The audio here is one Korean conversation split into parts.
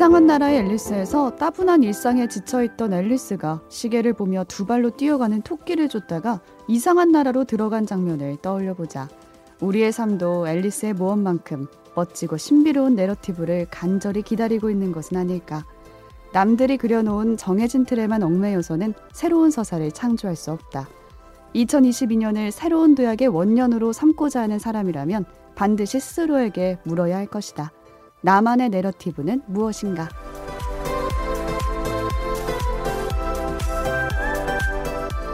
이상한 나라의 앨리스에서 따분한 일상에 지쳐있던 앨리스가 시계를 보며 두 발로 뛰어가는 토끼를 쫓다가 이상한 나라로 들어간 장면을 떠올려보자. 우리의 삶도 앨리스의 모험만큼 멋지고 신비로운 내러티브를 간절히 기다리고 있는 것은 아닐까. 남들이 그려놓은 정해진 틀에만 얽매여서는 새로운 서사를 창조할 수 없다. 2022년을 새로운 도약의 원년으로 삼고자 하는 사람이라면 반드시 스스로에게 물어야 할 것이다. 나만의 내러티브는 무엇인가?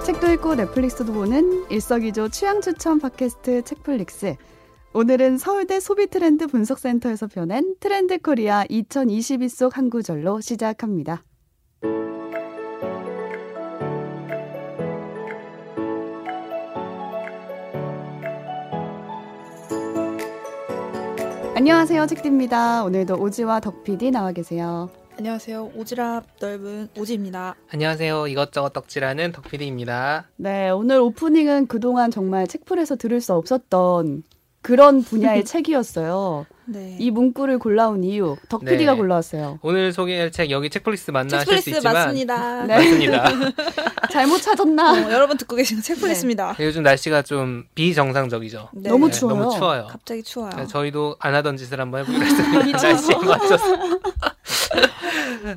책도 읽고 넷플릭스도 보는 일석이조 취향 추천 팟캐스트 책플릭스. 오늘은 서울대 소비 트렌드 분석센터에서 펴낸 트렌드 코리아 2022 속 한 구절로 시작합니다. 안녕하세요, 책디입니다. 오늘도 오지와 덕PD 나와 계세요. 안녕하세요. 오지랖 넓은 오지입니다. 안녕하세요. 이것저것 덕질하는 덕PD입니다. 네, 오늘 오프닝은 그동안 정말 책풀에서 들을 수 없었던 그런 분야의 책이었어요. 네. 이 문구를 골라온 이유 덕 PD가 네. 골라왔어요. 오늘 소개할 책 여기 책플리스 만나실 수 있지만 맞습니다. 네. 맞습니다. 잘못 찾았나? 어, 여러분 듣고 계신 책플리스입니다. 네. 요즘 날씨가 좀 비정상적이죠. 네. 너무 추워요. 너무 추워요. 갑자기 추워요. 저희도 안 하던 짓을 한번 해보기로 했어요. 날씨에 맞춰서.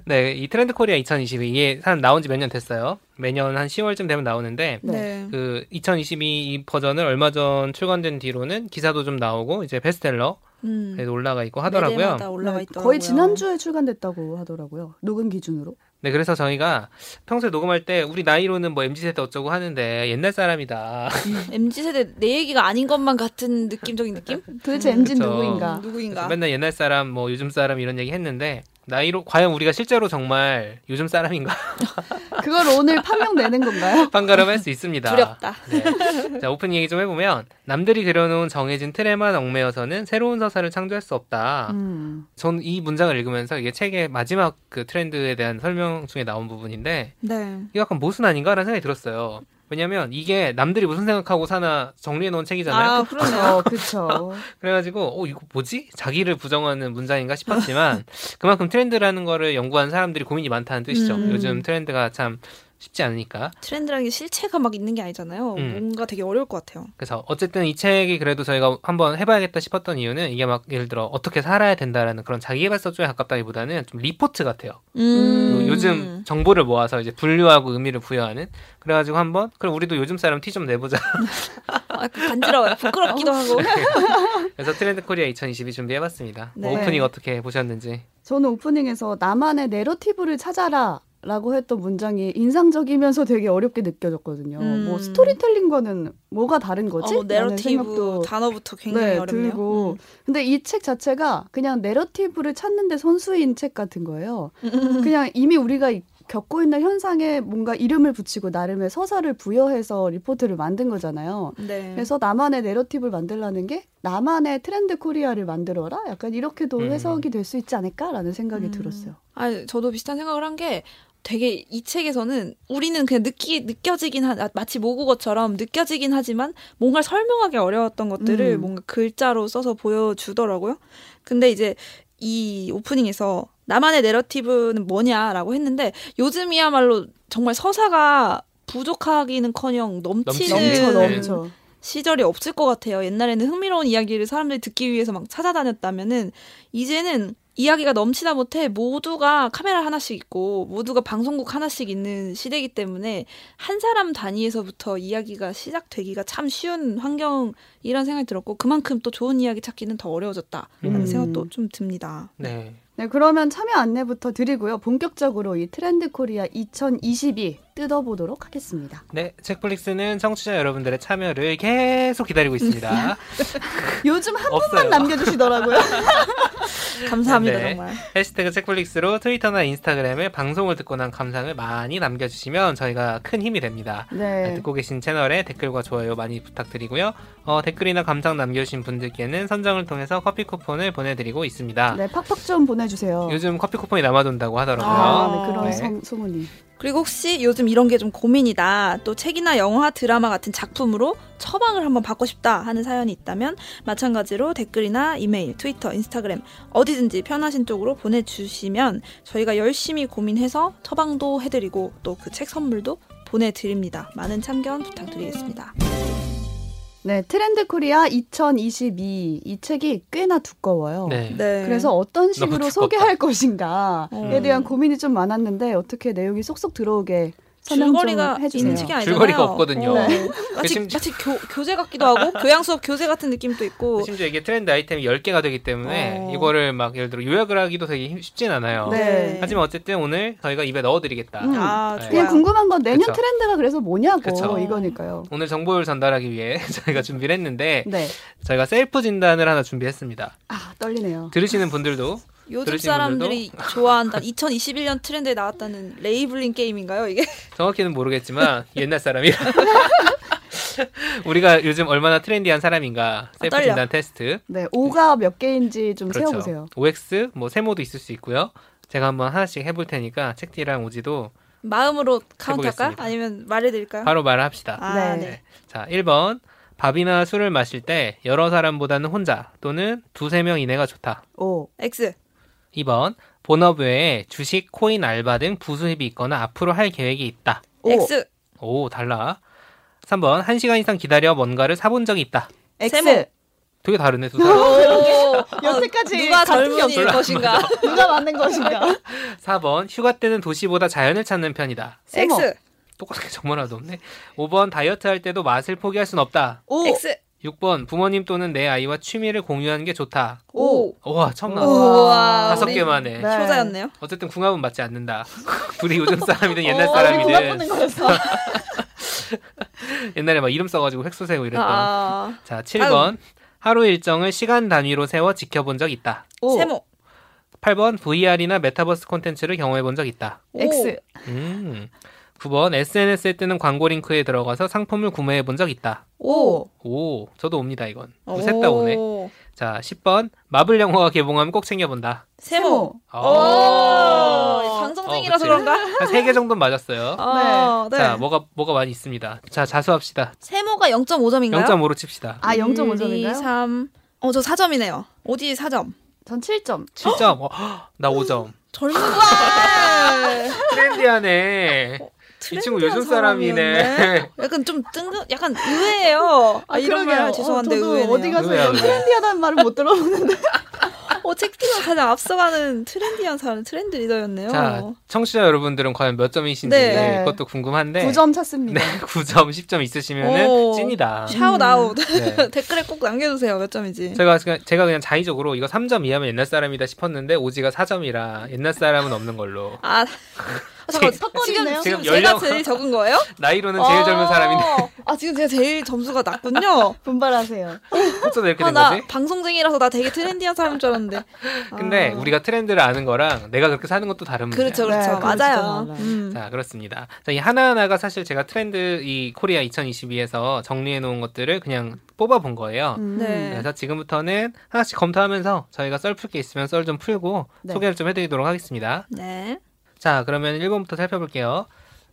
네, 이 트렌드 코리아 2022 이게 한 나온 지 몇 년 됐어요. 매년 한 10월쯤 되면 나오는데 네. 그2022 버전을 얼마 전 출간된 뒤로는 기사도 좀 나오고 이제 베스트셀러 음. 그래도 올라가 있고 하더라고요. 올라가 네, 거의 지난주에 출간됐다고 하더라고요. 녹음 기준으로. 네, 그래서 저희가 평소에 녹음할 때 우리 나이로는 뭐 MZ세대 어쩌고 하는데 옛날 사람이다. MZ세대 내 얘기가 아닌 것만 같은 느낌적인 느낌? 도대체 MZ 음, 누구인가? 누구인가? 맨날 옛날 사람 뭐 요즘 사람 이런 얘기 했는데 나이로 과연 우리가 실제로 정말 요즘 사람인가? 그걸 오늘 판명 내는 건가요? 판가름할 수 있습니다. 두렵다. 네. 자 오픈 얘기 좀 해보면 남들이 그려놓은 정해진 틀에만 얽매여서는 새로운 서사를 창조할 수 없다. 음. 전이 문장을 읽으면서 이게 책의 마지막 그 트렌드에 대한 설명 중에 나온 부분인데 네. 이거 약간 모순 아닌가라는 생각이 들었어요. 왜냐면 이게 남들이 무슨 생각하고 사나 정리해 놓은 책이잖아요. 아, 그러네요. 그렇죠. 그래가지고 어 이거 뭐지? 자기를 부정하는 문장인가 싶었지만 그만큼 트렌드라는 거를 연구한 사람들이 고민이 많다는 뜻이죠. 음. 요즘 트렌드가 참 쉽지 않으니까. 트렌드라는 게 실체가 막 있는 게 아니잖아요. 음. 뭔가 되게 어려울 것 같아요. 그래서 어쨌든 이 책이 그래도 저희가 한번 해봐야겠다 싶었던 이유는 이게 막 예를 들어 어떻게 살아야 된다라는 그런 자기개발서 쪽에 가깝다기보다는 좀 리포트 같아요. 음. 요즘 정보를 모아서 이제 분류하고 의미를 부여하는. 그래가지고 한번 그럼 우리도 요즘 사람 티 좀 내보자. 아, 부끄러워요. 부끄럽기도 하고. 네. 그래서 트렌드 코리아 2022 준비해봤습니다. 뭐 네. 뭐 오프닝 어떻게 보셨는지. 저는 오프닝에서 나만의 내러티브를 찾아라 라고 했던 문장이 인상적이면서 되게 어렵게 느껴졌거든요. 음. 뭐 스토리텔링과는 뭐가 다른 거지? 어, 내러티브 단어부터 굉장히 네, 어렵네요. 들고. 음. 근데 이 책 자체가 그냥 내러티브를 찾는데 선수인 책 같은 거예요. 그냥 이미 우리가 겪고 있는 현상에 뭔가 이름을 붙이고 나름의 서사를 부여해서 리포트를 만든 거잖아요. 네. 그래서 나만의 내러티브를 만들라는 게 나만의 트렌드 코리아를 만들어라? 약간 이렇게도 음. 해석이 될 수 있지 않을까라는 생각이 음. 들었어요. 아, 저도 비슷한 생각을 한 게 되게 이 책에서는 우리는 그냥 느끼 느껴지긴 하 아, 마치 모국어처럼 느껴지긴 하지만 뭔가 설명하기 어려웠던 것들을 음. 뭔가 글자로 써서 보여주더라고요. 근데 이제 이 오프닝에서 나만의 내러티브는 뭐냐라고 했는데 요즘이야말로 정말 서사가 부족하기는커녕 넘치는 넘쳐, 넘쳐. 시절이 없을 것 같아요. 옛날에는 흥미로운 이야기를 사람들이 듣기 위해서 막 찾아다녔다면은 이제는 이야기가 넘치다 못해 모두가 카메라 하나씩 있고 모두가 방송국 하나씩 있는 시대이기 때문에 한 사람 단위에서부터 이야기가 시작되기가 참 쉬운 환경이란 생각이 들었고 그만큼 또 좋은 이야기 찾기는 더 어려워졌다라는 음. 생각도 좀 듭니다. 네. 네, 그러면 참여 안내부터 드리고요. 본격적으로 이 트렌드 코리아 2022 뜯어보도록 하겠습니다. 네, 책플릭스는 청취자 여러분들의 참여를 계속 기다리고 있습니다. 요즘 한 분만 남겨주시더라고요. 감사합니다, 네. 정말. 해시태그 책플릭스로 트위터나 인스타그램에 방송을 듣고 난 감상을 많이 남겨주시면 저희가 큰 힘이 됩니다. 네. 네, 듣고 계신 채널에 댓글과 좋아요 많이 부탁드리고요. 어, 댓글이나 감상 남겨주신 분들께는 선정을 통해서 커피 쿠폰을 보내드리고 있습니다. 네, 팍팍 좀 보내주세요. 요즘 커피 쿠폰이 남아돈다고 하더라고요. 아, 네, 그런 네. 소문이. 그리고 혹시 요즘 이런 게 좀 고민이다. 또 책이나 영화, 드라마 같은 작품으로 처방을 한번 받고 싶다 하는 사연이 있다면 마찬가지로 댓글이나 이메일, 트위터, 인스타그램 어디든지 편하신 쪽으로 보내주시면 저희가 열심히 고민해서 처방도 해드리고 또 그 책 선물도 보내드립니다. 많은 참견 부탁드리겠습니다. 네, 트렌드 코리아 2022. 이 책이 꽤나 두꺼워요. 네. 네. 그래서 어떤 식으로. 소개할 것인가에 음. 대한 고민이 좀 많았는데 어떻게 내용이 쏙쏙 들어오게 줄거리가. 있는 책이 아니잖아요. 줄거리가 없거든요. 어. 네. 마치, 심지- 마치 교, 교재 같기도 하고 교양 수업 교재 같은 느낌도 있고 심지어 이게 트렌드 아이템이 10개가 되기 때문에 어. 이거를 막 예를 들어 요약을 하기도 되게 힘- 쉽진 않아요. 네. 하지만 어쨌든 오늘 저희가 입에 넣어드리겠다. 음. 아 네. 그냥. 궁금한 건 내년 그쵸. 트렌드가 그래서 뭐냐고 그쵸. 이거니까요. 오늘 정보를 전달하기 위해 저희가 준비를 했는데 네. 저희가 셀프 진단을 하나 준비했습니다. 아 떨리네요. 들으시는 분들도 요즘 사람들이 좋아한다. 2021년 트렌드에 나왔다는 labeling 게임인가요, 이게? 정확히는 모르겠지만 옛날 사람이라 우리가 요즘 얼마나 트렌디한 사람인가 셀프 떨려. 진단 테스트 네, O가 몇 개인지 좀 그렇죠. 세어보세요. OX 뭐 세모도 있을 수 있고요. 제가 한번 하나씩 해볼 테니까 책디랑 오지도 마음으로 카운트 할까요? 해보겠습니다. 아니면 말해드릴까요? 바로 말합시다. 아, 네. 네. 네. 자, 1번. 밥이나 술을 마실 때 여러 사람보다는 혼자 또는 두세 명 이내가 좋다. O. X. 2번. 본업 외에 주식, 코인, 알바 등 부수입이 있거나 앞으로 할 계획이 있다. O. X. 오, 달라. 3번. 1시간 이상 기다려 뭔가를 사본 적이 있다. X. 세모. 되게 다르네, 두 사람. 오, 여태까지 누가 없어요. 것인가? 누가 맞는 것인가? 4번. 휴가 때는 도시보다 자연을 찾는 편이다. 세모. X. 똑같게 정말 하나도 없네. 5번. 다이어트 할 때도 맛을 포기할 순 없다. 5. X. 6번. 부모님 또는 내 아이와 취미를 공유하는 게 좋다. 오. 우와, 처음 나왔어. 다섯 개 만에. 네. 효자였네요. 어쨌든 궁합은 맞지 않는다. 둘이 요즘 사람이든 옛날 어, 사람이든. 옛날에 막 이름 써가지고 획수 세고 이랬던. 아. 자, 7번. 하루 일정을 시간 단위로 세워 지켜본 적 있다. 오. 세모. 8번. VR이나 메타버스 콘텐츠를 경험해 본 적 있다. 오. X. 음. 9번. SNS에 뜨는 광고 링크에 들어가서 상품을 구매해 본 적 있다. 오. 오, 저도 O입니다, 이건. 오. 셋다 오네. 자, 10번. 마블 영화가 개봉하면 꼭 챙겨 본다. 세모. 어. 오. 방송쟁이라서 어. 그런가? 한 3개 정도는 맞았어요. 아, 네. 자, 뭐가, 뭐가 많이 있습니다. 자, 자수합시다. 세모가 0.5점인가요? 0.5로 칩시다. 아, 1, 2, 0.5점인가요? 3. 어, 저 4점이네요. 어디 4점? 전 7점. 7점. 어, 나 5점. 젊은 거 트렌디하네. 이 친구 요즘 사람이네. 약간 좀 뜬금, 약간 의외예요. 아, 이런 그러게요. 말 죄송한데 어, 의외네요. 어디 가서 의외야, 이런 의외. 트렌디하다는 말을 못 들어보는데. 어, 책디가 가장 앞서가는 트렌디한 사람, 트렌드 리더였네요. 자, 청취자 여러분들은 과연 몇 점이신지 네. 그것도 궁금한데. 9점 찾습니다. 네, 9점, 10점 있으시면은 오. 찐이다. shout out. 네. 댓글에 꼭 남겨주세요. 몇 점인지. 제가 그냥, 제가 그냥 자의적으로 이거 3점 이하면 옛날 사람이다 싶었는데 오지가 4점이라 옛날 사람은 없는 걸로. 아, 잠깐 지금- 지금, 있네요. 지금 지금 제가 연령- 제일 적은 거예요? 나이로는 제일 젊은 사람인데 어. 아, 지금 제가 제일 점수가 낮군요. 분발하세요. 어쩌다 이렇게 아, 된나 거지? 방송쟁이라서 나 되게 트렌디한 사람인 줄 알았는데. 근데 아. 우리가 트렌드를 아는 거랑 내가 그렇게 사는 것도 다른 문제야. 그렇죠, 네, 그렇죠. 그거 맞아요. 음. 자, 그렇습니다. 자, 이 하나하나가 사실 제가 트렌드 이 코리아 2022에서 정리해 놓은 것들을 그냥 뽑아 본 거예요. 음. 네. 그래서 지금부터는 하나씩 검토하면서 저희가 썰 풀 게 있으면 썰 좀 풀고 네. 소개를 좀 해드리도록 하겠습니다. 네. 자, 그러면 1번부터 살펴볼게요.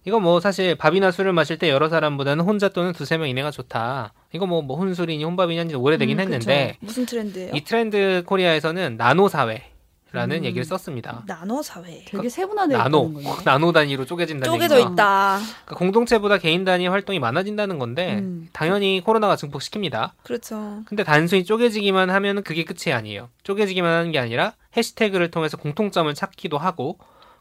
이거 뭐 사실 밥이나 술을 마실 때 여러 사람보다는 혼자 또는 두세 명 이내가 좋다. 이거 뭐, 뭐 혼술이니 혼밥이니 오래되긴 음, 했는데 무슨 트렌드예요? 이 트렌드 코리아에서는 나노 사회 라는 음. 얘기를 썼습니다. 나노 사회. 되게 세분화되어 나노. 나노 단위로 쪼개진다는 쪼개져 얘기죠. 있다. 그러니까 공동체보다 개인 단위 활동이 많아진다는 건데 음. 당연히 코로나가 증폭시킵니다. 그렇죠. 근데 단순히 쪼개지기만 하면 그게 끝이 아니에요. 쪼개지기만 하는 게 아니라 해시태그를 통해서 공통점을 찾기도 하고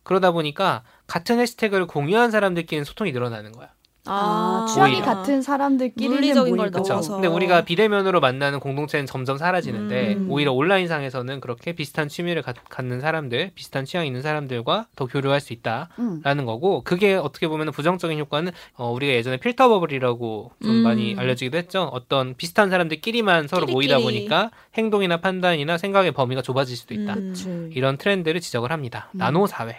그러다 보니까 같은 해시태그를 공유한 사람들끼리는 소통이 늘어나는 거야. 아, 취향이 오히려. 같은 사람들끼리는 물리적인 걸. 그쵸? 넣어서. 근데 우리가 비대면으로 만나는 공동체는 점점 사라지는데 음. 오히려 온라인상에서는 그렇게 비슷한 취미를 가- 갖는 사람들, 비슷한 취향 있는 사람들과 더 교류할 수 있다. 음. 라는 거고 그게 어떻게 보면 부정적인 효과는 어, 우리가 예전에 필터 버블이라고 좀 음. 많이 알려지기도 했죠. 어떤 비슷한 사람들끼리만 서로 모이다 끼리끼리. 보니까 행동이나 판단이나 생각의 범위가 좁아질 수도 있다. 음. 이런 트렌드를 지적을 합니다. 음. 나노 사회.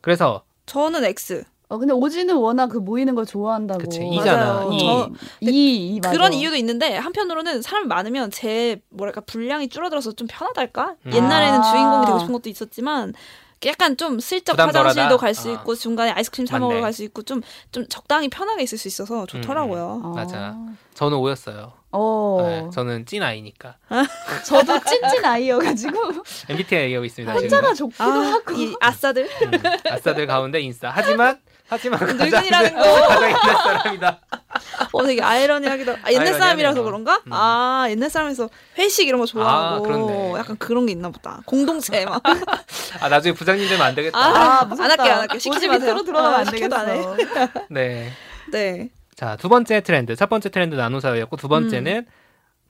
그래서 저는 X. 어, 근데 오지는 워낙 그 모이는 걸 좋아한다고. 그치, 맞아요. 이잖아. 저- 이. 저- 이, 이, 맞아. 그런 이유도 있는데 한편으로는 사람이 많으면 제 뭐랄까 분량이 줄어들어서 좀 편하달까? 음. 옛날에는 아. 주인공이 되고 싶은 것도 있었지만 약간 좀 슬쩍 부담 화장실도 갈수 아. 있고 중간에 아이스크림 사. 먹으러 갈 수 있고 좀 좀 적당히 편하게 있을 수 있어서 좋더라고요. 아. 맞아. 저는 오였어요. 어. 네, 저는 찐 아이니까. 저도 찐찐 아이여가지고 MBTI 얘기하고 있습니다. 혼자가. 좋기도 아, 하고. 이 아싸들 음, 아싸들 가운데 인싸. 하지만 하지만 늙은이라는 거. 가장 옛날 사람이다. 어 되게 아이러니하기도 아, 옛날. 사람이라서 그런가? 음. 아 옛날 사람에서 회식 이런 거 좋아하고 아. 약간 그런 게 있나 보다. 공동체 막. 아 나중에 부장님 되면 안 되겠다. 아, 무섭다. 안 할게요, 안 할게요. 시키지 마세요. 들어가면 아, 안 되겠어. 네. 네. 자, 두 번째 트렌드. 첫 번째 트렌드 나노 사회였고 두 번째는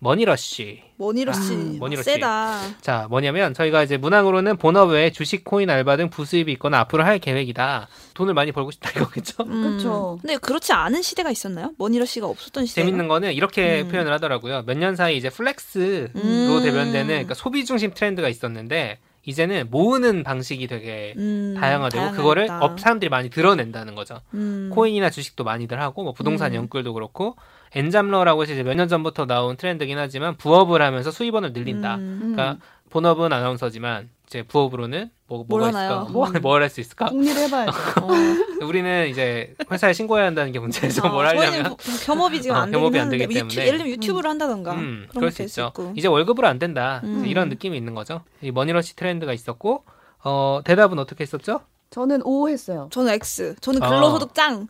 money rush. money rush 음, money rush. 세다. 자, 뭐냐면 저희가 이제 문항으로는 본업 외에 주식, 코인, 알바 등 부수입이 있거나 앞으로 할 계획이다. 돈을 많이 벌고 싶다 이거겠죠? 음. 그쵸. 근데 그렇지 않은 시대가 있었나요? money rush가 없었던 시대. 재밌는 거는 이렇게 음. 표현을 하더라고요. 몇 년 사이 이제 flex로 음. 대변되는 그러니까 소비 중심 트렌드가 있었는데 이제는 모으는 방식이 되게 음, 다양화되고 그거를 다양하겠다. 업 사람들이 많이 드러낸다는 거죠. 음. 코인이나 주식도 많이들 하고 뭐 부동산 음. 영끌도 그렇고 N잡러라고 해서 이제 몇 년 전부터 나온 트렌드긴 하지만 부업을 하면서 수입원을 늘린다. 음. 그러니까 본업은 아나운서지만 이제 부업으로는 뭐뭘 뭐가? 있을까? 뭐, 음. 뭘할 수 있을까? 궁리를 해봐야죠. 어. 우리는 이제 회사에 신고해야 한다는 게 문제죠. 어, 뭘 하려면 뭐 겸업이 지금 어, 안 겸업이 안 되기 유튜, 때문에. 예를 들면 유튜브를 한다던가 음, 그럴 수 있죠. 있고. 이제 월급으로 안 된다. 음. 이런 느낌이 있는 거죠. 이 money rush 트렌드가 있었고 어, 대답은 어떻게 했었죠? 저는 O 했어요. 저는 X. 저는 아. 근로소득 짱.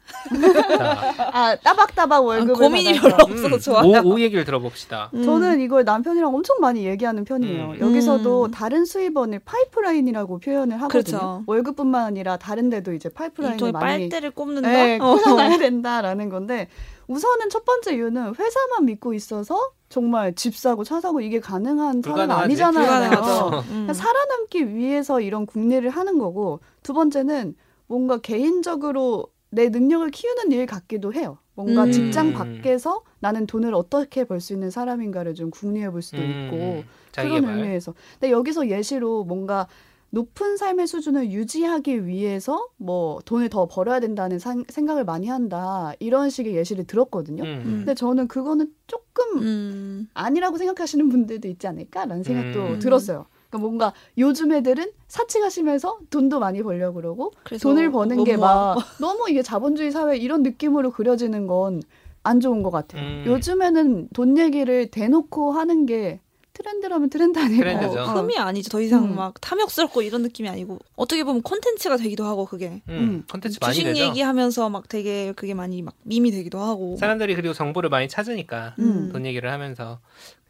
자, 아 따박따박 월급을 고민이 받아서. 별로 없어서 좋아요. 오, 오 얘기를 들어봅시다. 음. 저는 이걸 남편이랑 엄청 많이 얘기하는 편이에요. 음. 여기서도 음. 다른 수입원을 파이프라인이라고 표현을 하거든요. 그렇죠. 월급뿐만 아니라 다른 데도 이제 파이프라인을 저희 많이 빨대를 꼽는다. 네, 어. 꽂아놔야 된다라는 건데 우선은 첫 번째 이유는 회사만 믿고 있어서 정말 집 사고 차 사고 이게 가능한 사람. 아니잖아요. 불가능하죠. 음. 살아남기 위해서 이런 국리를 하는 거고 두 번째는 뭔가 개인적으로 내 능력을 키우는 일 같기도 해요. 뭔가 음. 직장 밖에서 나는 돈을 어떻게 벌 수 있는 사람인가를 좀 궁리해 볼 수도 음, 있고 자기 그런. 의미에서. 근데 여기서 예시로 뭔가 높은 삶의 수준을 유지하기 위해서 뭐 돈을 더 벌어야 된다는 상- 생각을 많이 한다 이런 식의 예시를 들었거든요. 음. 근데 저는 그거는 조금 음. 아니라고 생각하시는 분들도 있지 않을까라는 생각도 음. 들었어요. 그러니까 뭔가 요즘 애들은 사치가 심해서 돈도 많이 벌려고 그러고 돈을 버는 못 게. 막 너무 이게 자본주의 사회 이런 느낌으로 그려지는 건 안 좋은 것 같아요. 음. 요즘에는 돈 얘기를 대놓고 하는 게 트렌드라면 트렌드 아니고 트렌드죠. 어, 흠이 아니죠. 더 이상 음. 막 탐욕스럽고 이런 느낌이 아니고 어떻게 보면 콘텐츠가 되기도 하고 그게 음, 음. 콘텐츠 많이 주식 되죠. 얘기하면서 막 되게 그게 많이 막 밈이 되기도 하고. 사람들이 그리고 정보를 많이 찾으니까 음. 돈 얘기를 하면서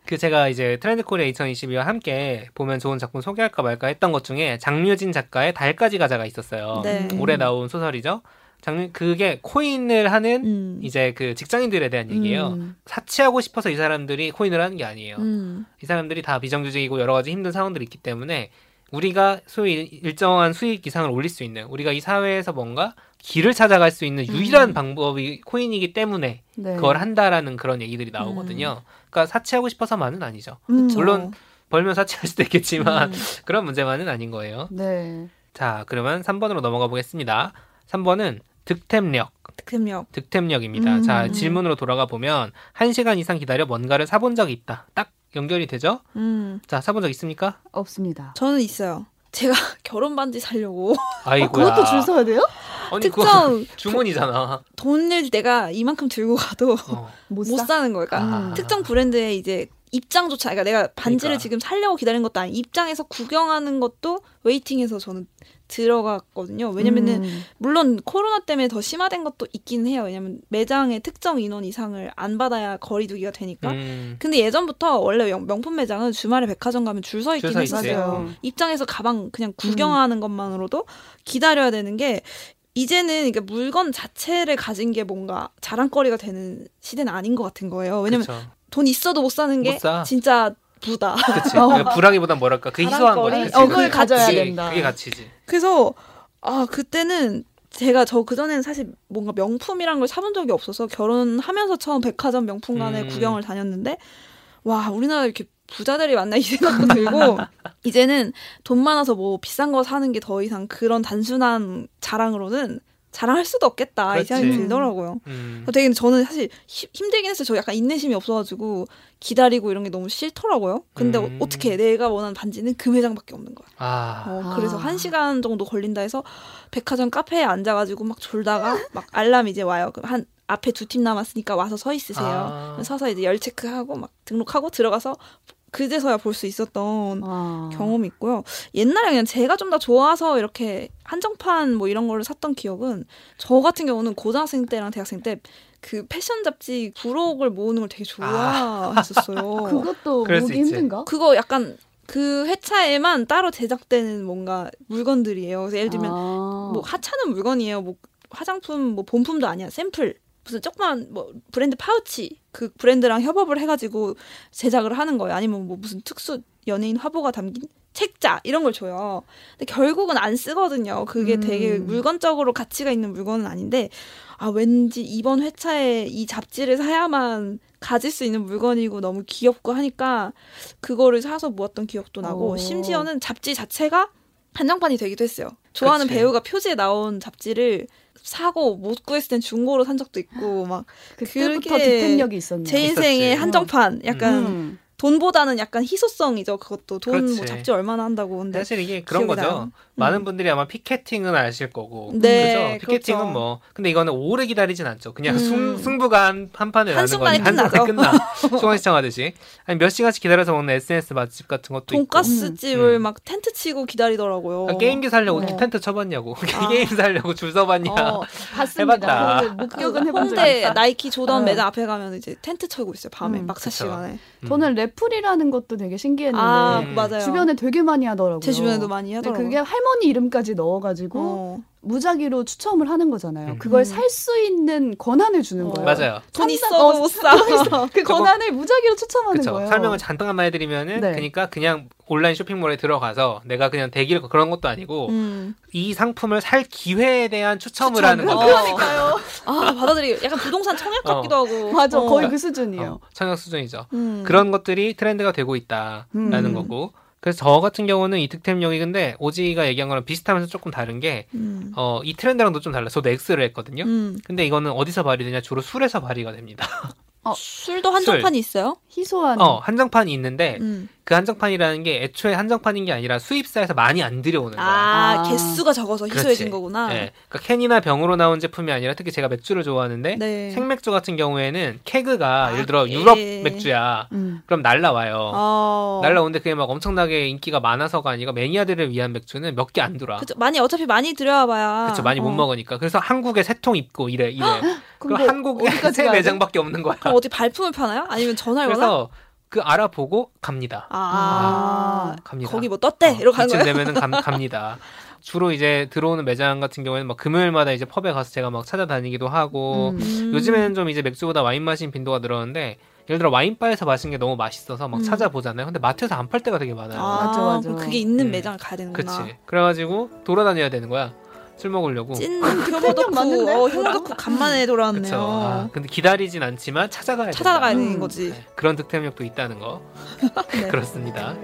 그 제가 이제 트렌드 코리아 2022와 함께 보면 좋은 작품 소개할까 말까 했던 것 중에 장뮤진 작가의 달까지 가자가 있었어요. 네. 올해 나온 소설이죠. 장 그게 코인을 하는 음. 이제 그 직장인들에 대한 얘기예요. 음. 사치하고 싶어서 이 사람들이 코인을 하는 게 아니에요. 음. 이 사람들이 다 비정규직이고 여러 가지 힘든 상황들이 있기 때문에 우리가 소위 일정한 수익 이상을 올릴 수 있는 우리가 이 사회에서 뭔가 길을 찾아갈 수 있는 유일한 음. 방법이 코인이기 때문에 네. 그걸 한다라는 그런 얘기들이 나오거든요. 그러니까 사치하고 싶어서만은 아니죠. 음. 물론 벌면 사치할 수도 있겠지만 음. 그런 문제만은 아닌 거예요. 네. 자, 그러면 3번으로 넘어가 보겠습니다. 3번은 득템력, 득템력. 득템력입니다. 음. 자, 질문으로 돌아가 보면 1시간 이상 기다려 뭔가를 사본 적이 있다. 딱 연결이 되죠? 음. 자, 사본 적 있습니까? 없습니다. 저는 있어요. 제가 결혼 반지 사려고 아이고야. 어, 그것도 줄 서야 돼요? 아니, 특정 주문이잖아. 돈을 내가 이만큼 들고 가도 어. 못, 못 사? 사는 거예요. 그러니까 아. 특정 브랜드의 이제 입장조차, 그러니까 내가 반지를 그러니까. 지금 살려고 기다린 것도 아니, 입장에서 구경하는 것도 웨이팅해서 저는 들어갔거든요. 왜냐면은 음. 물론 코로나 때문에 더 심화된 것도 있긴 해요. 왜냐면 매장에 특정 인원 이상을 안 받아야 거리두기가 되니까. 음, 근데 예전부터 원래 명- 명품 매장은 주말에 백화점 가면 줄 서 있긴. 했어요. 입장에서 가방 그냥 구경하는 것만으로도 기다려야 되는 게 이제는 이게 물건 자체를 가진 게 뭔가 자랑거리가 되는 시대는 아닌 것 같은 거예요. 왜냐면 그쵸. 돈 있어도 못 사는 게못 사. 진짜 부다. 그치. 불하기보단 뭐랄까. 그 희소한 거지. 그치? 어, 그치. 그걸 가져야 그게- 된다. 그게 가치지. 그래서 아 그때는 제가 저 그전에는 사실 뭔가 명품이란 걸 사본 적이 없어서 결혼하면서 처음 백화점 명품관에 음. 구경을 다녔는데 와 우리나라 이렇게 부자들이 많나 이 생각도 들고 이제는 돈 많아서 뭐 비싼 거 사는 게 더 이상 그런 단순한 자랑으로는 자랑할 수도 없겠다 그렇지. 이 생각이 들더라고요. 음. 되게 저는 사실 힘들긴 했어요. 저 약간 인내심이 없어가지고 기다리고 이런 게 너무 싫더라고요. 근데 음. 어 떻게 내가 원하는 반지는 그 매장밖에 없는 거야. 아. 어, 그래서 아. 한 시간 정도 걸린다 해서 백화점 카페에 앉아가지고 막 졸다가 막 알람 이제 와요. 한 앞에 두 팀 남았으니까 와서 서 있으세요. 아. 서서 이제 열 체크하고 막 등록하고 들어가서 그제서야 볼 수 있었던 아. 경험이 있고요. 옛날에 그냥 제가 좀 더 좋아서 이렇게 한정판 뭐 이런 거를 샀던 기억은 저 같은 경우는 고등학생 때랑 대학생 때 그 패션 잡지 부록을 모으는 걸 되게 좋아했었어요. 아. 그것도 모으기 힘든가? 그거 약간 그 회차에만 따로 제작되는 뭔가 물건들이에요. 그래서 예를 들면 아. 뭐 하찮은 물건이에요. 뭐 화장품 뭐 본품도 아니야. 샘플 무슨 조그만 뭐 브랜드 파우치 그 브랜드랑 협업을 해가지고 제작을 하는 거예요. 아니면 뭐 무슨 특수 연예인 화보가 담긴 책자 이런 걸 줘요. 근데 결국은 안 쓰거든요. 그게 음. 되게 물건적으로 가치가 있는 물건은 아닌데 아 왠지 이번 회차에 이 잡지를 사야만 가질 수 있는 물건이고 너무 귀엽고 하니까 그거를 사서 모았던 기억도 나고 오. 심지어는 잡지 자체가 한정판이 되기도 했어요. 좋아하는 그치. 배우가 표지에 나온 잡지를 사고 못 구했을 땐 중고로 산 적도 있고 막 그때부터 득템력이 있었네. 제 인생의 한정판 약간 음. 돈보다는 약간 희소성이죠. 그것도 돈 뭐 잡지 얼마나 한다고. 근데 사실 이게 그런 거죠. 나요. 많은 음. 분들이 아마 피켓팅은 아실 거고. 네, 그죠? 피켓팅은 그렇죠. 뭐 근데 이거는 오래 기다리진 않죠. 그냥 음. 승, 승부가 한, 한 판에 나는 거니 한 순간에 끝나. 소원 시청 하듯이. 아니 몇 시간씩 기다려서 먹는 SNS 맛집 같은 것도 돈가스 집을 음. 막 텐트 치고 기다리더라고요. 아, 게임기 살려고 어. 텐트 쳐봤냐고. 아. 게임 살려고 줄 서봤냐. 어, 봤습니다. 해봤다. 목격은 해본 홍대 나이키 조던 어. 매장 앞에 가면 이제 텐트 치고 있어요. 밤에 음. 막차 그쵸. 시간에. 저는 raffle이라는 것도 되게 신기했는데 아, 맞아요. 주변에 되게 많이 하더라고요. 제 주변에도 많이 하더라고요. 그게 할머 니 이름까지 넣어가지고 어. 무작위로 추첨을 하는 거잖아요. 음. 그걸 살 수 있는 권한을 주는 어. 거예요. 맞아요. 돈 있어도 어, 못 사. 그 권한을 무작위로 추첨하는 그쵸. 거예요. 설명을 잠깐만 해드리면은 네. 그러니까 그냥 온라인 쇼핑몰에 들어가서 내가 그냥 대기를 그런 것도 아니고 음. 이 상품을 살 기회에 대한 추첨을 추첨. 하는 거죠. 그러니까요. 아 받아들이 약간 부동산 청약 어. 같기도 하고. 맞아, 거의 어. 그 수준이에요. 어, 청약 수준이죠. 음. 그런 것들이 트렌드가 되고 있다라는 음. 거고. 그래서 저 같은 경우는 이 득템력이 근데 오지가 얘기한 거랑 비슷하면서 조금 다른 게, 음. 어, 이 트렌드랑도 좀 달라요. 저도 X를 했거든요. 음. 근데 이거는 어디서 발휘되냐? 주로 술에서 발휘가 됩니다. 어, 술도 한정판이 술. 있어요? 희소한. 어, 한정판이 있는데, 음. 그 한정판이라는 게 애초에 한정판인 게 아니라 수입사에서 많이 안 들여오는 거야. 아, 아. 개수가 적어서 희소해진 거구나. 네. 그러니까 캔이나 병으로 나온 제품이 아니라 특히 제가 맥주를 좋아하는데 네. 생맥주 같은 경우에는 케그가 아, 예를 들어 유럽 예. 맥주야. 음. 그럼 날라와요. 어. 날라오는데 그게 막 엄청나게 인기가 많아서가 아니라 매니아들을 위한 맥주는 몇 개 안 들어와. 그쵸. 많이 어차피 많이 들여와봐야. 그렇죠. 많이 어. 못 먹으니까. 그래서 한국에 세 통 입고 이래 이래. 그럼 한국에 세 매장밖에 없는 거야. 그럼 어디 발품을 파나요? 아니면 전화를 그래서 그 알아보고 갑니다. 아, 아 갑니다. 거기 뭐 떴대? 어, 이러고 가는 거예요? 되면은 감, 갑니다. 주로 이제 들어오는 매장 같은 경우에는 막 금요일마다 이제 펍에 가서 제가 막 찾아다니기도 하고 음. 요즘에는 좀 이제 맥주보다 와인 마신 빈도가 늘었는데 예를 들어 와인바에서 마신 게 너무 맛있어서 막 음. 찾아보잖아요. 근데 마트에서 안 팔 때가 되게 많아요. 아, 맞아, 맞아. 그게 있는 음. 매장을 가야 되는구나. 그치. 그래가지고 돌아다녀야 되는 거야. 술 먹으려고. 찐 혐오덕후. 어, 혐오덕후 간만에 돌아왔네요. 아, 근데 기다리진 않지만 찾아가야 찾아가야 되는 음. 거지. 네, 그런 득템력도 있다는 거. 네. 그렇습니다.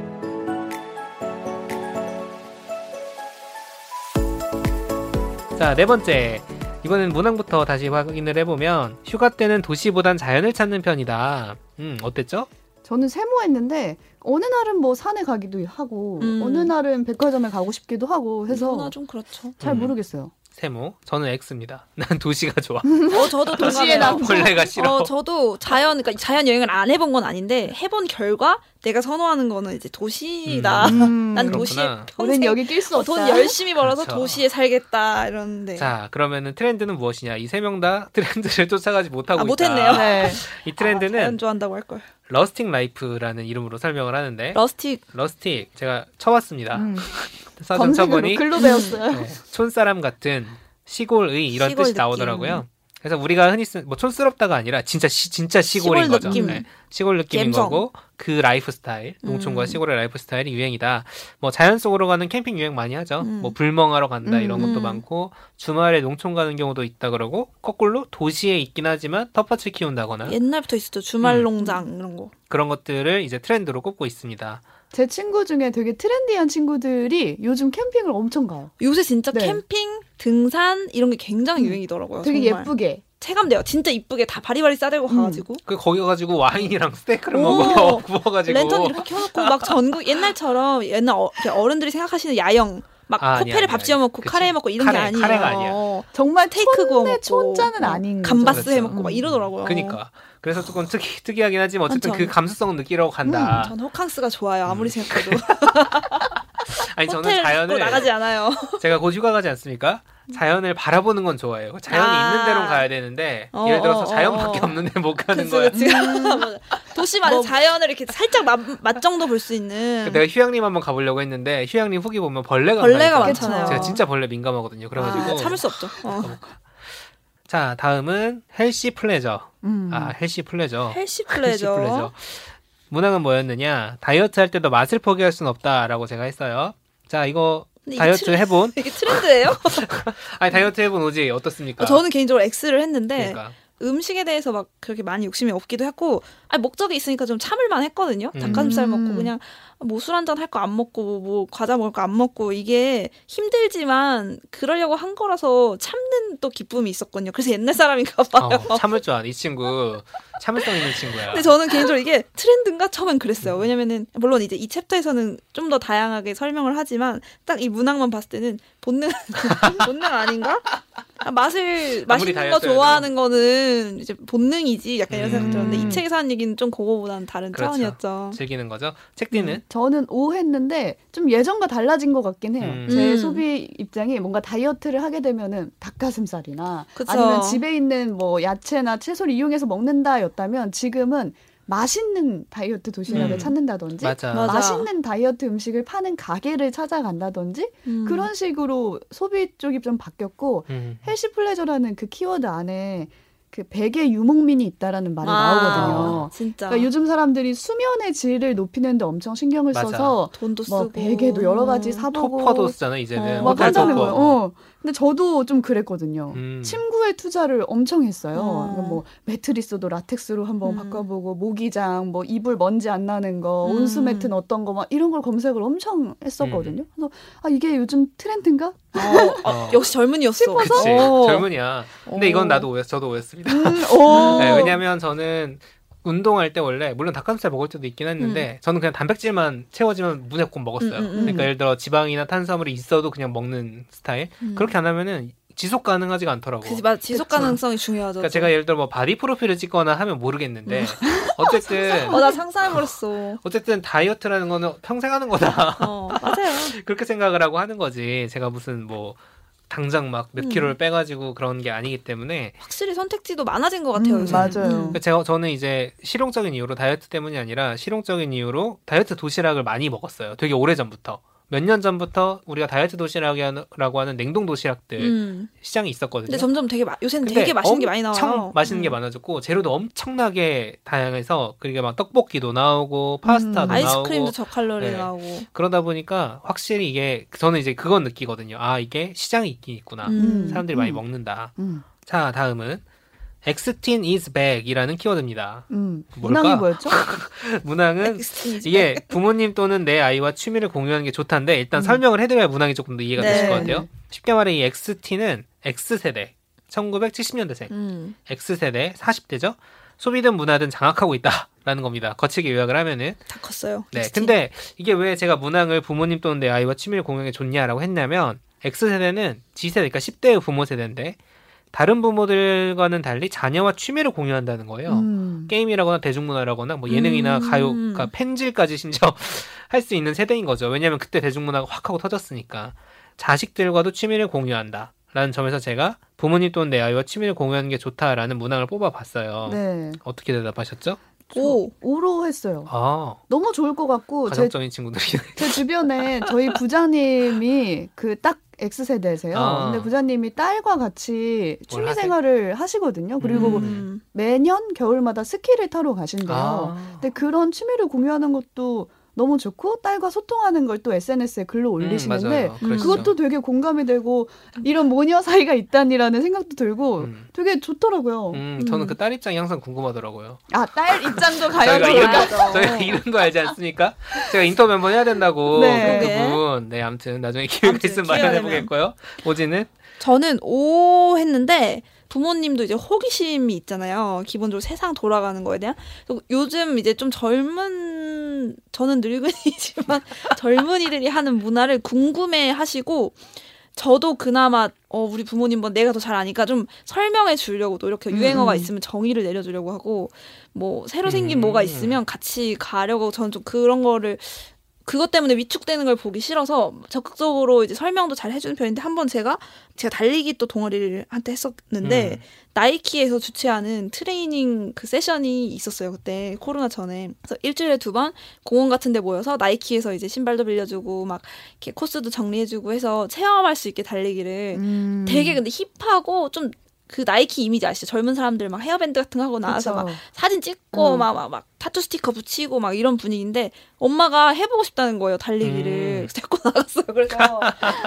자, 네 번째. 이번엔 문항부터 다시 확인을 해보면 휴가 때는 도시보단 자연을 찾는 편이다. 음, 어땠죠? 저는 세모했는데 어느 날은 뭐 산에 가기도 하고 음. 어느 날은 백화점에 가고 싶기도 하고 해서 좀 그렇죠. 잘 음. 모르겠어요. 세모 저는 X입니다. 난 도시가 좋아. 어 저도 도시에 남 벌레가 싫어. 어 저도 자연 그러니까 자연 여행을 안 해본 건 아닌데 해본 결과 내가 선호하는 거는 이제 도시다. 음, 난 도시에 평생 여기 낄수 없다. 돈 열심히 벌어서 그렇죠. 도시에 살겠다 이러는데. 자 그러면은 트렌드는 무엇이냐? 이 세 명 다 트렌드를 쫓아가지 못하고 아, 못했네요. 네. 이 트렌드는 아, 자연 좋아한다고 할 걸. rustic life라는 이름으로 설명을 하는데 rustic rustic 제가 쳐봤습니다. 음. 사전 쳐보니 글로 배웠어요. 네, 촌사람 같은 시골의 이런 시골 뜻이 느낌. 나오더라고요. 그래서 우리가 흔히 쓰는 뭐 촌스럽다가 아니라 진짜 시, 진짜 시골인 시골 거죠. 느낌. 네. 시골 느낌인 갬성. 거고 그 라이프 스타일, 농촌과 음. 시골의 라이프 스타일이 유행이다. 뭐 자연 속으로 가는 캠핑 유행 많이 하죠. 음. 뭐 불멍하러 간다 이런 것도 음. 많고 주말에 농촌 가는 경우도 있다 그러고 거꾸로 도시에 있긴 하지만 텃밭을 키운다거나 옛날부터 있었죠. 주말 음. 농장 이런 거. 그런 것들을 이제 트렌드로 꼽고 있습니다. 제 친구 중에 되게 트렌디한 친구들이 요즘 캠핑을 엄청 가요. 요새 진짜 네. 캠핑, 등산 이런 게 굉장히 음. 유행이더라고요. 되게 정말. 예쁘게. 체감돼요. 진짜 이쁘게 다 바리바리 싸들고 음. 가가지고. 그 거기 가지고 와인이랑 스테이크를 먹어 구워가지고. 랜턴 이렇게 켜놓고 막 전국 옛날처럼 옛날 어, 른들이 생각하시는 야영 막 아, 코펠에 밥 지어 먹고 카레 먹고 이런 카레, 게 아니에요. 카레가 아니야. 정말 테이크 구워 먹고 촌자는 아닌 감바스 그렇죠. 해 먹고 막 이러더라고요. 그니까. 그래서 조금 특이, 특이하긴 하지만 어쨌든 전, 그 감수성을 느끼러 간다. 음, 전 호캉스가 좋아요. 아무리 음. 생각해도. 아니 저는 자연을 나가지 않아요. 제가 곧 휴가 가지 않습니까? 자연을 바라보는 건 좋아해요. 자연이 아~ 있는 데로 가야 되는데 어, 예를 들어서 어, 자연밖에 어, 어. 없는 데 못 가는 거야. 음. 도시만 뭐, 자연을 이렇게 살짝 맛, 맛 정도 볼 수 있는. 내가 휴양림 한번 가보려고 했는데 휴양림 후기 보면 벌레가 벌레가 많잖아요. 제가 진짜 벌레 민감하거든요. 그래가지고 아, 참을 수 없죠. 어. 자 다음은 healthy pleasure. 음. 아 healthy pleasure. healthy pleasure. healthy pleasure. 문항은 뭐였느냐? 다이어트 할 때도 맛을 포기할 수는 없다라고 제가 했어요. 자 이거 다이어트 트렌, 해본 이게 트렌드예요? 아니 다이어트 해본 오지 어떻습니까? 저는 개인적으로 X를 했는데 그러니까. 음식에 대해서 막 그렇게 많이 욕심이 없기도 했고 아니 목적이 있으니까 좀 참을만 했거든요. 음. 닭가슴살 음. 먹고 그냥 뭐 술 한잔 할 거 안 먹고 뭐 과자 먹을 거 안 먹고 이게 힘들지만 그러려고 한 거라서 참는 또 기쁨이 있었거든요. 그래서 옛날 사람인가 봐요. 어, 참을 줄 아는 이 친구 참을성 있는 친구야. 근데 저는 개인적으로 이게 트렌드인가 처음엔 그랬어요. 왜냐면은 물론 이제 이 챕터에서는 좀 더 다양하게 설명을 하지만 딱 이 문학만 봤을 때는 본능 본능 아닌가? 아, 맛을 맛있는 거 좋아하는 거는 이제 본능이지 약간 이런 생각 들었는데 이 음. 책에서 하는 얘기 는 좀 그거보다는 다른 그렇죠. 차원이었죠. 즐기는 거죠. 책디는? 음, 저는 오 했는데 좀 예전과 달라진 것 같긴 해요. 음. 제 음. 소비 입장이 뭔가 다이어트를 하게 되면은 닭가슴살이나 그쵸. 아니면 집에 있는 뭐 야채나 채소를 이용해서 먹는다였다면 지금은 맛있는 다이어트 도시락을 음. 찾는다든지 맞아. 맛있는 다이어트 음식을 파는 가게를 찾아간다든지 음. 그런 식으로 소비 쪽이 좀 바뀌었고 음. healthy pleasure라는 그 키워드 안에 그 베개 유목민이 있다라는 말이 아, 나오거든요. 진짜. 그러니까 요즘 사람들이 수면의 질을 높이는데 엄청 신경을 맞아. 써서 돈도 뭐 쓰고 베개도 여러 가지 사보고 토퍼도 쓰잖아 이제는. 어, 막 하자는 거예요. 어. 근데 저도 좀 그랬거든요. 음. 침구에 투자를 엄청 했어요. 어. 뭐 매트리스도 라텍스로 한번 음. 바꿔보고 모기장, 뭐 이불 먼지 안 나는 거, 음. 온수 매트는 어떤 거 막 이런 걸 검색을 엄청 했었거든요. 음. 그래서 아 이게 요즘 트렌드인가? 어, 어. 역시 젊은이였어. 싶어서 그치, 어. 젊은이야. 근데 이건 나도 O였, 저도 O였습니다. 음, 네, 왜냐하면 저는 운동할 때 원래 물론 닭가슴살 먹을 때도 있긴 했는데 음. 저는 그냥 단백질만 채워지면 무조건 먹었어요. 음, 음, 음, 그러니까 예를 들어 지방이나 탄수화물이 있어도 그냥 먹는 스타일. 음. 그렇게 안 하면은 지속 가능하지가 않더라고. 그치, 맞 지속 가능성이 중요하죠. 그러니까 제가 예를 들어 뭐 바디 프로필을 찍거나 하면 모르겠는데 음. 어쨌든 어나 상상해버렸어. 어쨌든 다이어트라는 거는 평생 하는 거다. 어 맞아요. 그렇게 생각을 하고 하는 거지. 제가 무슨 뭐 당장 막 몇 킬로를 음. 빼가지고 그런 게 아니기 때문에 확실히 선택지도 많아진 것 같아요. 음, 맞아요. 음. 제가 저는 이제 실용적인 이유로 다이어트 때문이 아니라 실용적인 이유로 다이어트 도시락을 많이 먹었어요. 되게 오래 전부터. 몇 년 전부터 우리가 다이어트 도시락이라고 하는 냉동 도시락들 음. 시장이 있었거든요. 근데 점점 되게 요새는 되게 맛있는 게 많이 나와요. 맛있는 음. 게 많아졌고 재료도 엄청나게 다양해서 그러니까 막 떡볶이도 나오고 파스타도 음. 나오고 아이스크림도 저칼로리 네. 나오고 그러다 보니까 확실히 이게 저는 이제 그건 느끼거든요. 아 이게 시장이 있긴 있구나. 음. 사람들이 많이 음. 먹는다. 음. 자 다음은 엑스틴 is back이라는 키워드입니다. 음, 문항이 뭐였죠? 문항은 이게 부모님 또는 내 아이와 취미를 공유하는 게 좋다는데 일단 음. 설명을 해드려야 문항이 조금 더 이해가 네. 되실 것 같아요. 쉽게 말해 이 엑스틴은 X세대, 1970년대생, 음. X세대 40대죠. 소비든 문화든 장악하고 있다라는 겁니다. 거칠게 요약을 하면은 다 컸어요. 네, 엑스틴. 근데 이게 왜 제가 문항을 부모님 또는 내 아이와 취미를 공유하는 게 좋냐라고 했냐면 X세대는 G세대, 그러니까 10대의 부모 세대인데 다른 부모들과는 달리 자녀와 취미를 공유한다는 거예요. 음. 게임이라거나 대중문화라거나 뭐 예능이나 음. 가요, 그러니까 펜질까지 심지어 할 수 있는 세대인 거죠. 왜냐하면 그때 대중문화가 확 하고 터졌으니까 자식들과도 취미를 공유한다. 라는 점에서 제가 부모님 또는 내 아이와 취미를 공유하는 게 좋다라는 문항을 뽑아봤어요. 네. 어떻게 대답하셨죠? 오, 오로 했어요. 아. 너무 좋을 것 같고 가정적인 제, 친구들이 제 주변에 저희 부자님이 그 딱 X세대세요. 아. 근데 부자님이 딸과 같이 취미 생활을 하시거든요. 그리고 음. 매년 겨울마다 스키를 타러 가신대요. 아. 근데 그런 취미를 공유하는 것도 너무 좋고 딸과 소통하는 걸 또 SNS에 글로 음, 올리시는데 음, 그것도 되게 공감이 되고 이런 모녀 사이가 있다니라는 생각도 들고 음. 되게 좋더라고요. 음, 저는 그 딸 입장이 항상 궁금하더라고요. 아 딸 입장도 가요. 저희가 저희가 이름도 알지 않습니까? 제가 인터뷰 한번 해야 된다고 네. 그 부분. 네 아무튼 나중에 기회가 있으면 마련해 보겠고요. 오지는 저는 오 했는데 부모님도 이제 호기심이 있잖아요. 기본적으로 세상 돌아가는 거에 대한. 요즘 이제 좀 젊은 저는 늙은이지만 젊은이들이 하는 문화를 궁금해 하시고 저도 그나마 어 우리 부모님 뭐 내가 더 잘 아니까 좀 설명해 주려고 노력해 음, 유행어가 음. 있으면 정의를 내려 주려고 하고 뭐 새로 생긴 음. 뭐가 있으면 같이 가려고 저는 좀 그런 거를 그것 때문에 위축되는 걸 보기 싫어서 적극적으로 이제 설명도 잘 해주는 편인데 한 번 제가 제가 달리기 또 동아리를 한테 했었는데 음. 나이키에서 주최하는 트레이닝 그 세션이 있었어요 그때 코로나 전에 그래서 일주일에 두 번 공원 같은데 모여서 나이키에서 이제 신발도 빌려주고 막 이렇게 코스도 정리해주고 해서 체험할 수 있게 달리기를 음. 되게 근데 hip하고 좀 그 나이키 이미지 아시죠? 젊은 사람들 막 헤어밴드 같은 거 하고 나와서 그쵸. 막 사진 찍고 음. 막, 막, 막 타투 스티커 붙이고 막 이런 분위기인데 엄마가 해보고 싶다는 거예요 달리기를 음. 데리고 나갔어요. 그래서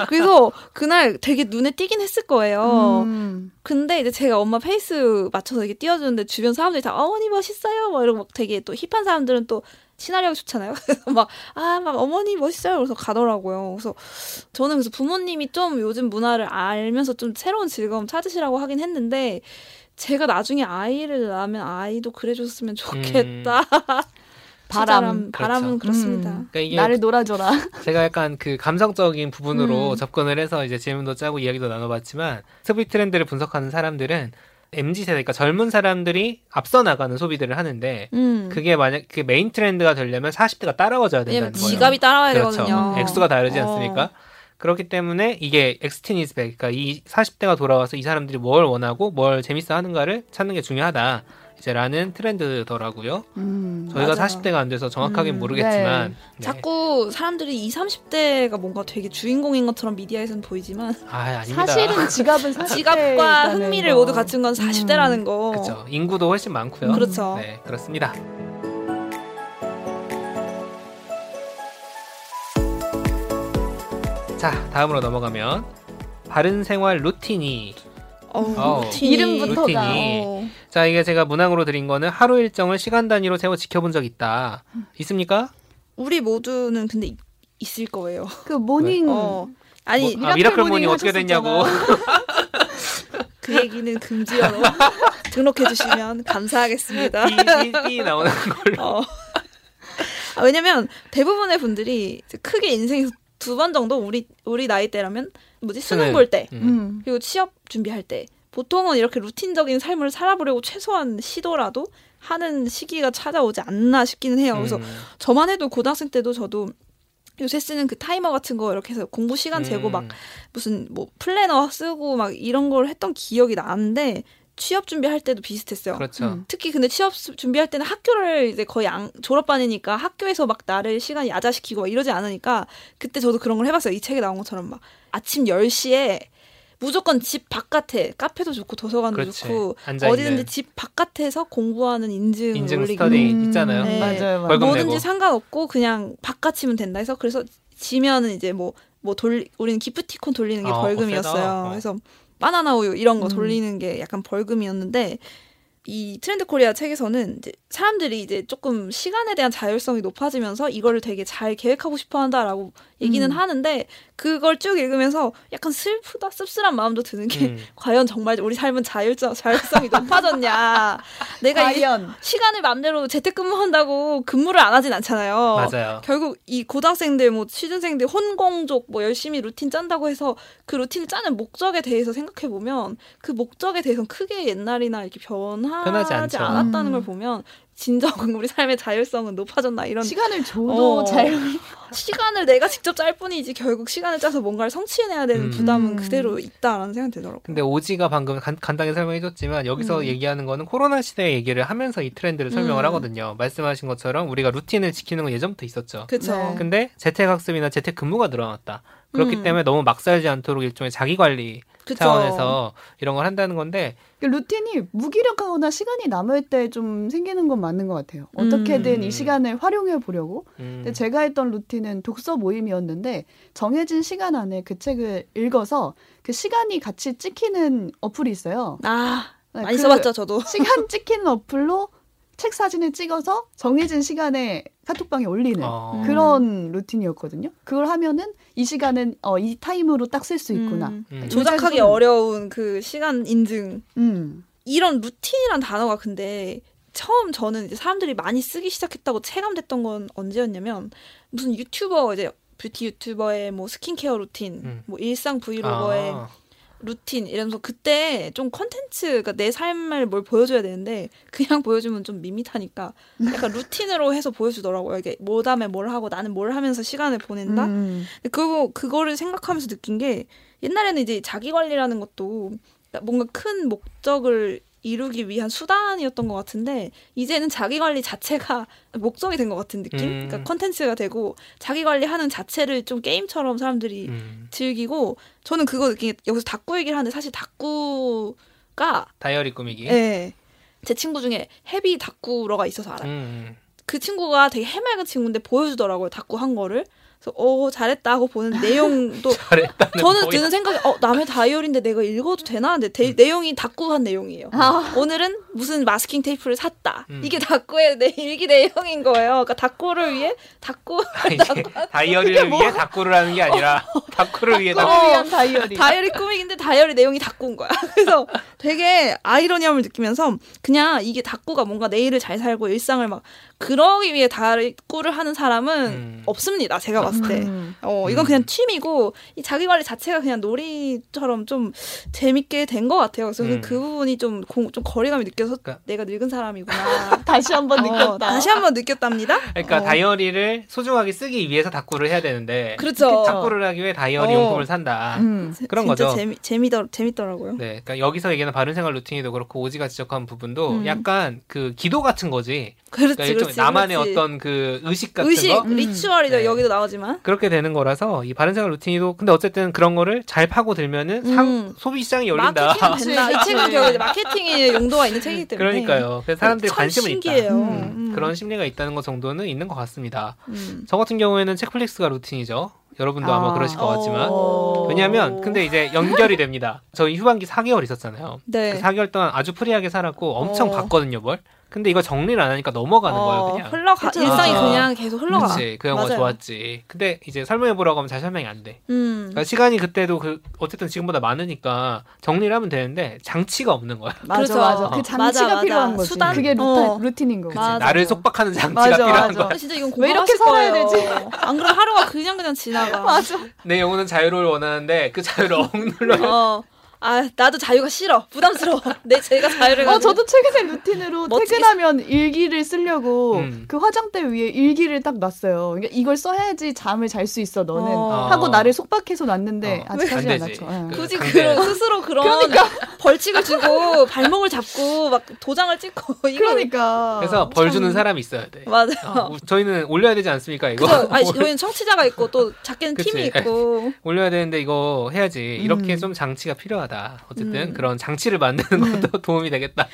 그래서 그날 되게 눈에 띄긴 했을 거예요. 음. 근데 이제 제가 엄마 페이스 맞춰서 이렇게 뛰어주는데 주변 사람들이 다 어머니 멋있어요. 막 이러고 막 되게 또 hip한 사람들은 또 친화력이 좋잖아요. 그래서 막, 아, 막 어머니 멋있어요. 그래서 가더라고요. 그래서 저는 그래서 부모님이 좀 요즘 문화를 알면서 좀 새로운 즐거움 찾으시라고 하긴 했는데, 제가 나중에 아이를 낳으면 아이도 그래줬으면 좋겠다. 음. 바람, 바람은 그렇죠. 그렇습니다. 음. 그러니까 나를 놀아줘라. 제가 약간 그 감성적인 부분으로 음. 접근을 해서 이제 질문도 짜고 이야기도 나눠봤지만 소비 트렌드를 분석하는 사람들은 MZ 세대, 그러니까 젊은 사람들이 앞서 나가는 소비들을 하는데 음. 그게 만약 그 메인 트렌드가 되려면 40대가 따라와줘야 된다는 거예요. 지갑이 따라와야 그렇죠. 되거든요. 액수가 다르지 어. 않습니까? 그렇기 때문에 이게 X-teen is back, 그러니까 이 40대가 돌아와서 이 사람들이 뭘 원하고 뭘 재밌어 하는가를 찾는 게 중요하다. 이제라는 트렌드더라고요. 음, 저희가 맞아요. 40대가 안 돼서 정확하게 음, 모르겠지만 네. 네. 자꾸 사람들이 20, 30대가 뭔가 되게 주인공인 것처럼 미디어에서는 보이지만 아, 아닙니다. 사실은 지갑은 지갑과 흥미를 거. 모두 갖춘 건 40대라는 음. 거. 그렇죠. 인구도 훨씬 많고요. 그렇죠. 네, 그렇습니다. 자, 다음으로 넘어가면 바른 생활 루틴이 어, 루틴. 이름부터가 루틴이. 어. 자 이게 제가 문항으로 드린 거는 하루 일정을 시간 단위로 세워 지켜본 적 있다. 있습니까? 우리 모두는 근데 있을 거예요. 그 모닝 어. 아니 뭐, 아, miracle morning 어떻게 됐냐고. 그 얘기는 금지어로 등록해 주시면 감사하겠습니다. 띠 나오는 걸로. 어. 아, 왜냐면 대부분의 분들이 크게 인생에서 두 번 정도 우리 우리 나이 때라면 뭐지 수능 볼 때, 음. 음. 그리고 취업 준비할 때 보통은 이렇게 루틴적인 삶을 살아보려고 최소한 시도라도 하는 시기가 찾아오지 않나 싶기는 해요. 그래서 음. 저만 해도 고등학생 때도 저도 요새 쓰는 그 타이머 같은 거 이렇게 해서 공부 시간 재고 음. 막 무슨 뭐 플래너 쓰고 막 이런 걸 했던 기억이 나는데 취업 준비할 때도 비슷했어요. 그렇죠. 음. 특히 근데 취업 준비할 때는 학교를 이제 거의 안, 졸업반이니까 학교에서 막 나를 시간이 야자시키고 막 이러지 않으니까 그때 저도 그런 걸 해봤어요. 이 책에 나온 것처럼 막 아침 10시에 무조건 집 바깥에 카페도 좋고 도서관도 그렇지. 좋고 어디든지 집 바깥에서 공부하는 인증 인증 올리고. 스터디 음. 있잖아요. 네. 맞아요, 맞아요. 뭐든지 내고. 상관없고 그냥 바깥이면 된다 해서 그래서 지면은 이제 뭐뭐 뭐 돌리 우리는 기프티콘 돌리는 게 아, 벌금이었어요. 어. 그래서 바나나 우유 이런 거 음. 돌리는 게 약간 벌금이었는데 이 트렌드 코리아 책에서는 이제 사람들이 이제 조금 시간에 대한 자율성이 높아지면서 이거를 되게 잘 계획하고 싶어 한다라고 얘기는 음. 하는데 그걸 쭉 읽으면서 약간 슬프다 씁쓸한 마음도 드는 게 음. 과연 정말 우리 삶은 자율성 자율성이 높아졌냐 내가 과연. 시간을 맘대로 재택근무한다고 근무를 안 하진 않잖아요 맞아요 결국 이 고등학생들 뭐 취준생들 혼공족 뭐 열심히 루틴 짠다고 해서 그 루틴을 짜는 목적에 대해서 생각해 보면 그 목적에 대해서는 크게 옛날이나 이렇게 변 하지 않았다는 음. 걸 보면 진정 우리 삶의 자율성은 높아졌나 이런 시간을 줘도 어. 자율 시간을 내가 직접 짤 뿐이지 결국 시간을 짜서 뭔가를 성취해내야 되는 음. 부담은 그대로 있다라는 생각이 들더라고요. 근데 오지가 방금 간, 간단히 설명해줬지만 여기서 음. 얘기하는 거는 코로나 시대 얘기를 하면서 이 트렌드를 설명을 음. 하거든요. 말씀하신 것처럼 우리가 루틴을 지키는 건 예전부터 있었죠. 그쵸. 네. 근데 재택학습이나 재택근무가 늘어났다. 그렇기 음. 때문에 너무 막 살지 않도록 일종의 자기 관리 그쵸. 차원에서 이런 걸 한다는 건데 그 루틴이 무기력하거나 시간이 남을 때 좀 생기는 건 맞는 것 같아요. 어떻게든 음. 이 시간을 활용해 보려고. 음, 근데 제가 했던 루틴은 독서 모임이었는데 정해진 시간 안에 그 책을 읽어서 그 시간이 같이 찍히는 어플이 있어요. 아 네, 많이 그 써봤죠 저도. 시간 찍히는 어플로 책 사진을 찍어서 정해진 시간에 카톡방에 올리는 어. 그런 루틴이었거든요. 그걸 하면은 이 시간은 어, 이 타임으로 딱 쓸 수 있구나. 음. 음. 조작하기 어려운 그 시간 인증 음. 이런 루틴이란 단어가 근데 처음 저는 이제 사람들이 많이 쓰기 시작했다고 체감됐던 건 언제였냐면 무슨 유튜버 이제 뷰티 유튜버의 뭐 스킨케어 루틴, 음. 뭐 일상 브이로거의 아, 루틴 이러면서 그때 좀 컨텐츠가 그러니까 내 삶을 뭘 보여줘야 되는데 그냥 보여주면 좀 밋밋하니까 약간 루틴으로 해서 보여주더라고요. 이게 뭐 다음에 뭘 하고 나는 뭘 하면서 시간을 보낸다. 음. 그거 그거를 생각하면서 느낀 게 옛날에는 이제 자기 관리라는 것도 뭔가 큰 목적을 이루기 위한 수단이었던 것 같은데 이제는 자기 관리 자체가 목적이 된 것 같은 느낌. 음. 그러니까 컨텐츠가 되고 자기 관리하는 자체를 좀 게임처럼 사람들이 음. 즐기고 저는 그거 느낀 게 여기서 닭구 얘기를 하는데 사실 닭구가 다이어리 꾸미기. 예. 제 친구 중에 헤비 닭구러가 있어서 알아요. 음. 그 친구가 되게 해맑은 친구인데 보여주더라고요. 닭구 한 거를. 그래서 어 잘했다 하고 보는 내용도 저는 뭐야. 드는 생각이 어 남의 다이어리인데 내가 읽어도 되나? 근데 대- 내용이 닭구한 내용이에요. 오늘은 무슨 마스킹 테이프를 샀다. 음. 이게 닭구의 내 일기 내용인 거예요. 그러니까 닭구를 위해 닭구 이제 다이어리를 위해 닭구를 하는 게 아니라 닭구를 위해 닭구. 닭구를 위한 다이어리. 다이어리 꾸미기인데 다이어리 내용이 닭구인 거야. 그래서 되게 아이러니함을 느끼면서 그냥 이게 닭구가 뭔가 내일을 잘 살고 일상을 막 그러기 위해 닭구를 하는 사람은 음. 없습니다. 제가 봤을 때. 음. 어, 이건 음. 그냥 취미고, 이 자기 관리 자체가 그냥 놀이처럼 좀 재밌게 된 것 같아요. 그래서 음. 그 부분이 좀, 공, 좀 거리감이 느껴서 그러니까- 내가 늙은 사람이구나. 다시 한번 어, 느꼈다. 다시 한번 느꼈답니다. 그러니까 어. 다이어리를 소중하게 쓰기 위해서 닭구를 해야 되는데 그렇죠. 닭구를 하기 위해 다이어리 어. 용품을 산다. 음. 그런 진짜 거죠. 재미, 재미더, 재밌더라고요. 네, 그러니까 여기서 얘기하는 바른 생활 루틴이도 그렇고 오지가 지적한 부분도 음. 약간 그 기도 같은 거지. 그렇지, 그러니까 그렇지. 나만의 그렇지. 어떤 그 의식 같은 의식, 거 음. ritual이죠. 네. 여기도 나오지만. 그렇게 되는 거라서 이 바른 생활 루틴이도 근데 어쨌든 그런 거를 잘 파고 들면은 상, 음. 소비 시장이 열린다. 마케팅 된다. 이 그치, 책은 그치. 결국 마케팅의 용도가 있는 책이기 때문에. 그러니까요. 그래서 사람들이 참 관심은 신기해요. 있다. 음. 음. 그런 심리가 있다는 것 정도는 있는 것 같습니다. 음. 저 같은 경우에는 책플릭스가 루틴이죠. 여러분도 아, 마 아. 그러실 것 같지만. 어. 왜냐하면 근데 이제 연결이 됩니다. 저희 휴방기 4개월 있었잖아요. 네. 그 4개월 동안 아주 프리하게 살았고 엄청 어. 봤거든요, 뭘. 근데 이거 정리를 안 하니까 넘어가는 거예요, 어, 그냥. 흘러가 그쵸. 일상이 아. 그냥 계속 흘러가. 그렇지. 그 영화 맞아요. 좋았지. 근데 이제 설명해 보라고 하면 잘 설명이 안 돼. 음. 그러니까 시간이 그때도 그 어쨌든 지금보다 많으니까 정리를 하면 되는데 장치가 없는 거야. 맞아 그래서- 맞아. 그 어. 장치가 맞아, 맞아. 필요한 거지. 수단? 그게 루타, 어. 루틴인. 그치. 맞아. 나를 속박하는 장치가 맞아, 필요한 맞아. 거야. 아, 진짜 이건 왜 이렇게 살아야 거예요. 안 그러면 하루가 그냥 그냥 지나가. 맞아. 내 영혼은 자유를 원하는데 그 자유를 억눌러. 어. 아, 나도 자유가 싫어. 부담스러워. 내 제가 자유를 어. 저도 최근에 루틴으로 퇴근하면 일기를 쓰려고 음. 그 화장대 위에 일기를 딱 놨어요. 그러니까 이걸 써야지 잠을 잘 수 있어, 너는. 어. 하고 나를 속박해서 놨는데 어. 아직 하지 안. 예. 그- 굳이. 그런 스스로 그런 벌칙을 주고 발목을 잡고 막 도장을 찍고 이거 그러니까. 그래서 벌 주는 참- 사람이 있어야 돼. 맞아. 어, 저희는 올려야 되지 않습니까 이거? 아니, 저희는 청취자가 있고 또 작게는. 팀이 있고. 올려야 되는데 이거 해야지. 이렇게 음. 좀 장치가 필요하다. 어쨌든 음. 그런 장치를 만드는 것도 도움이 되겠다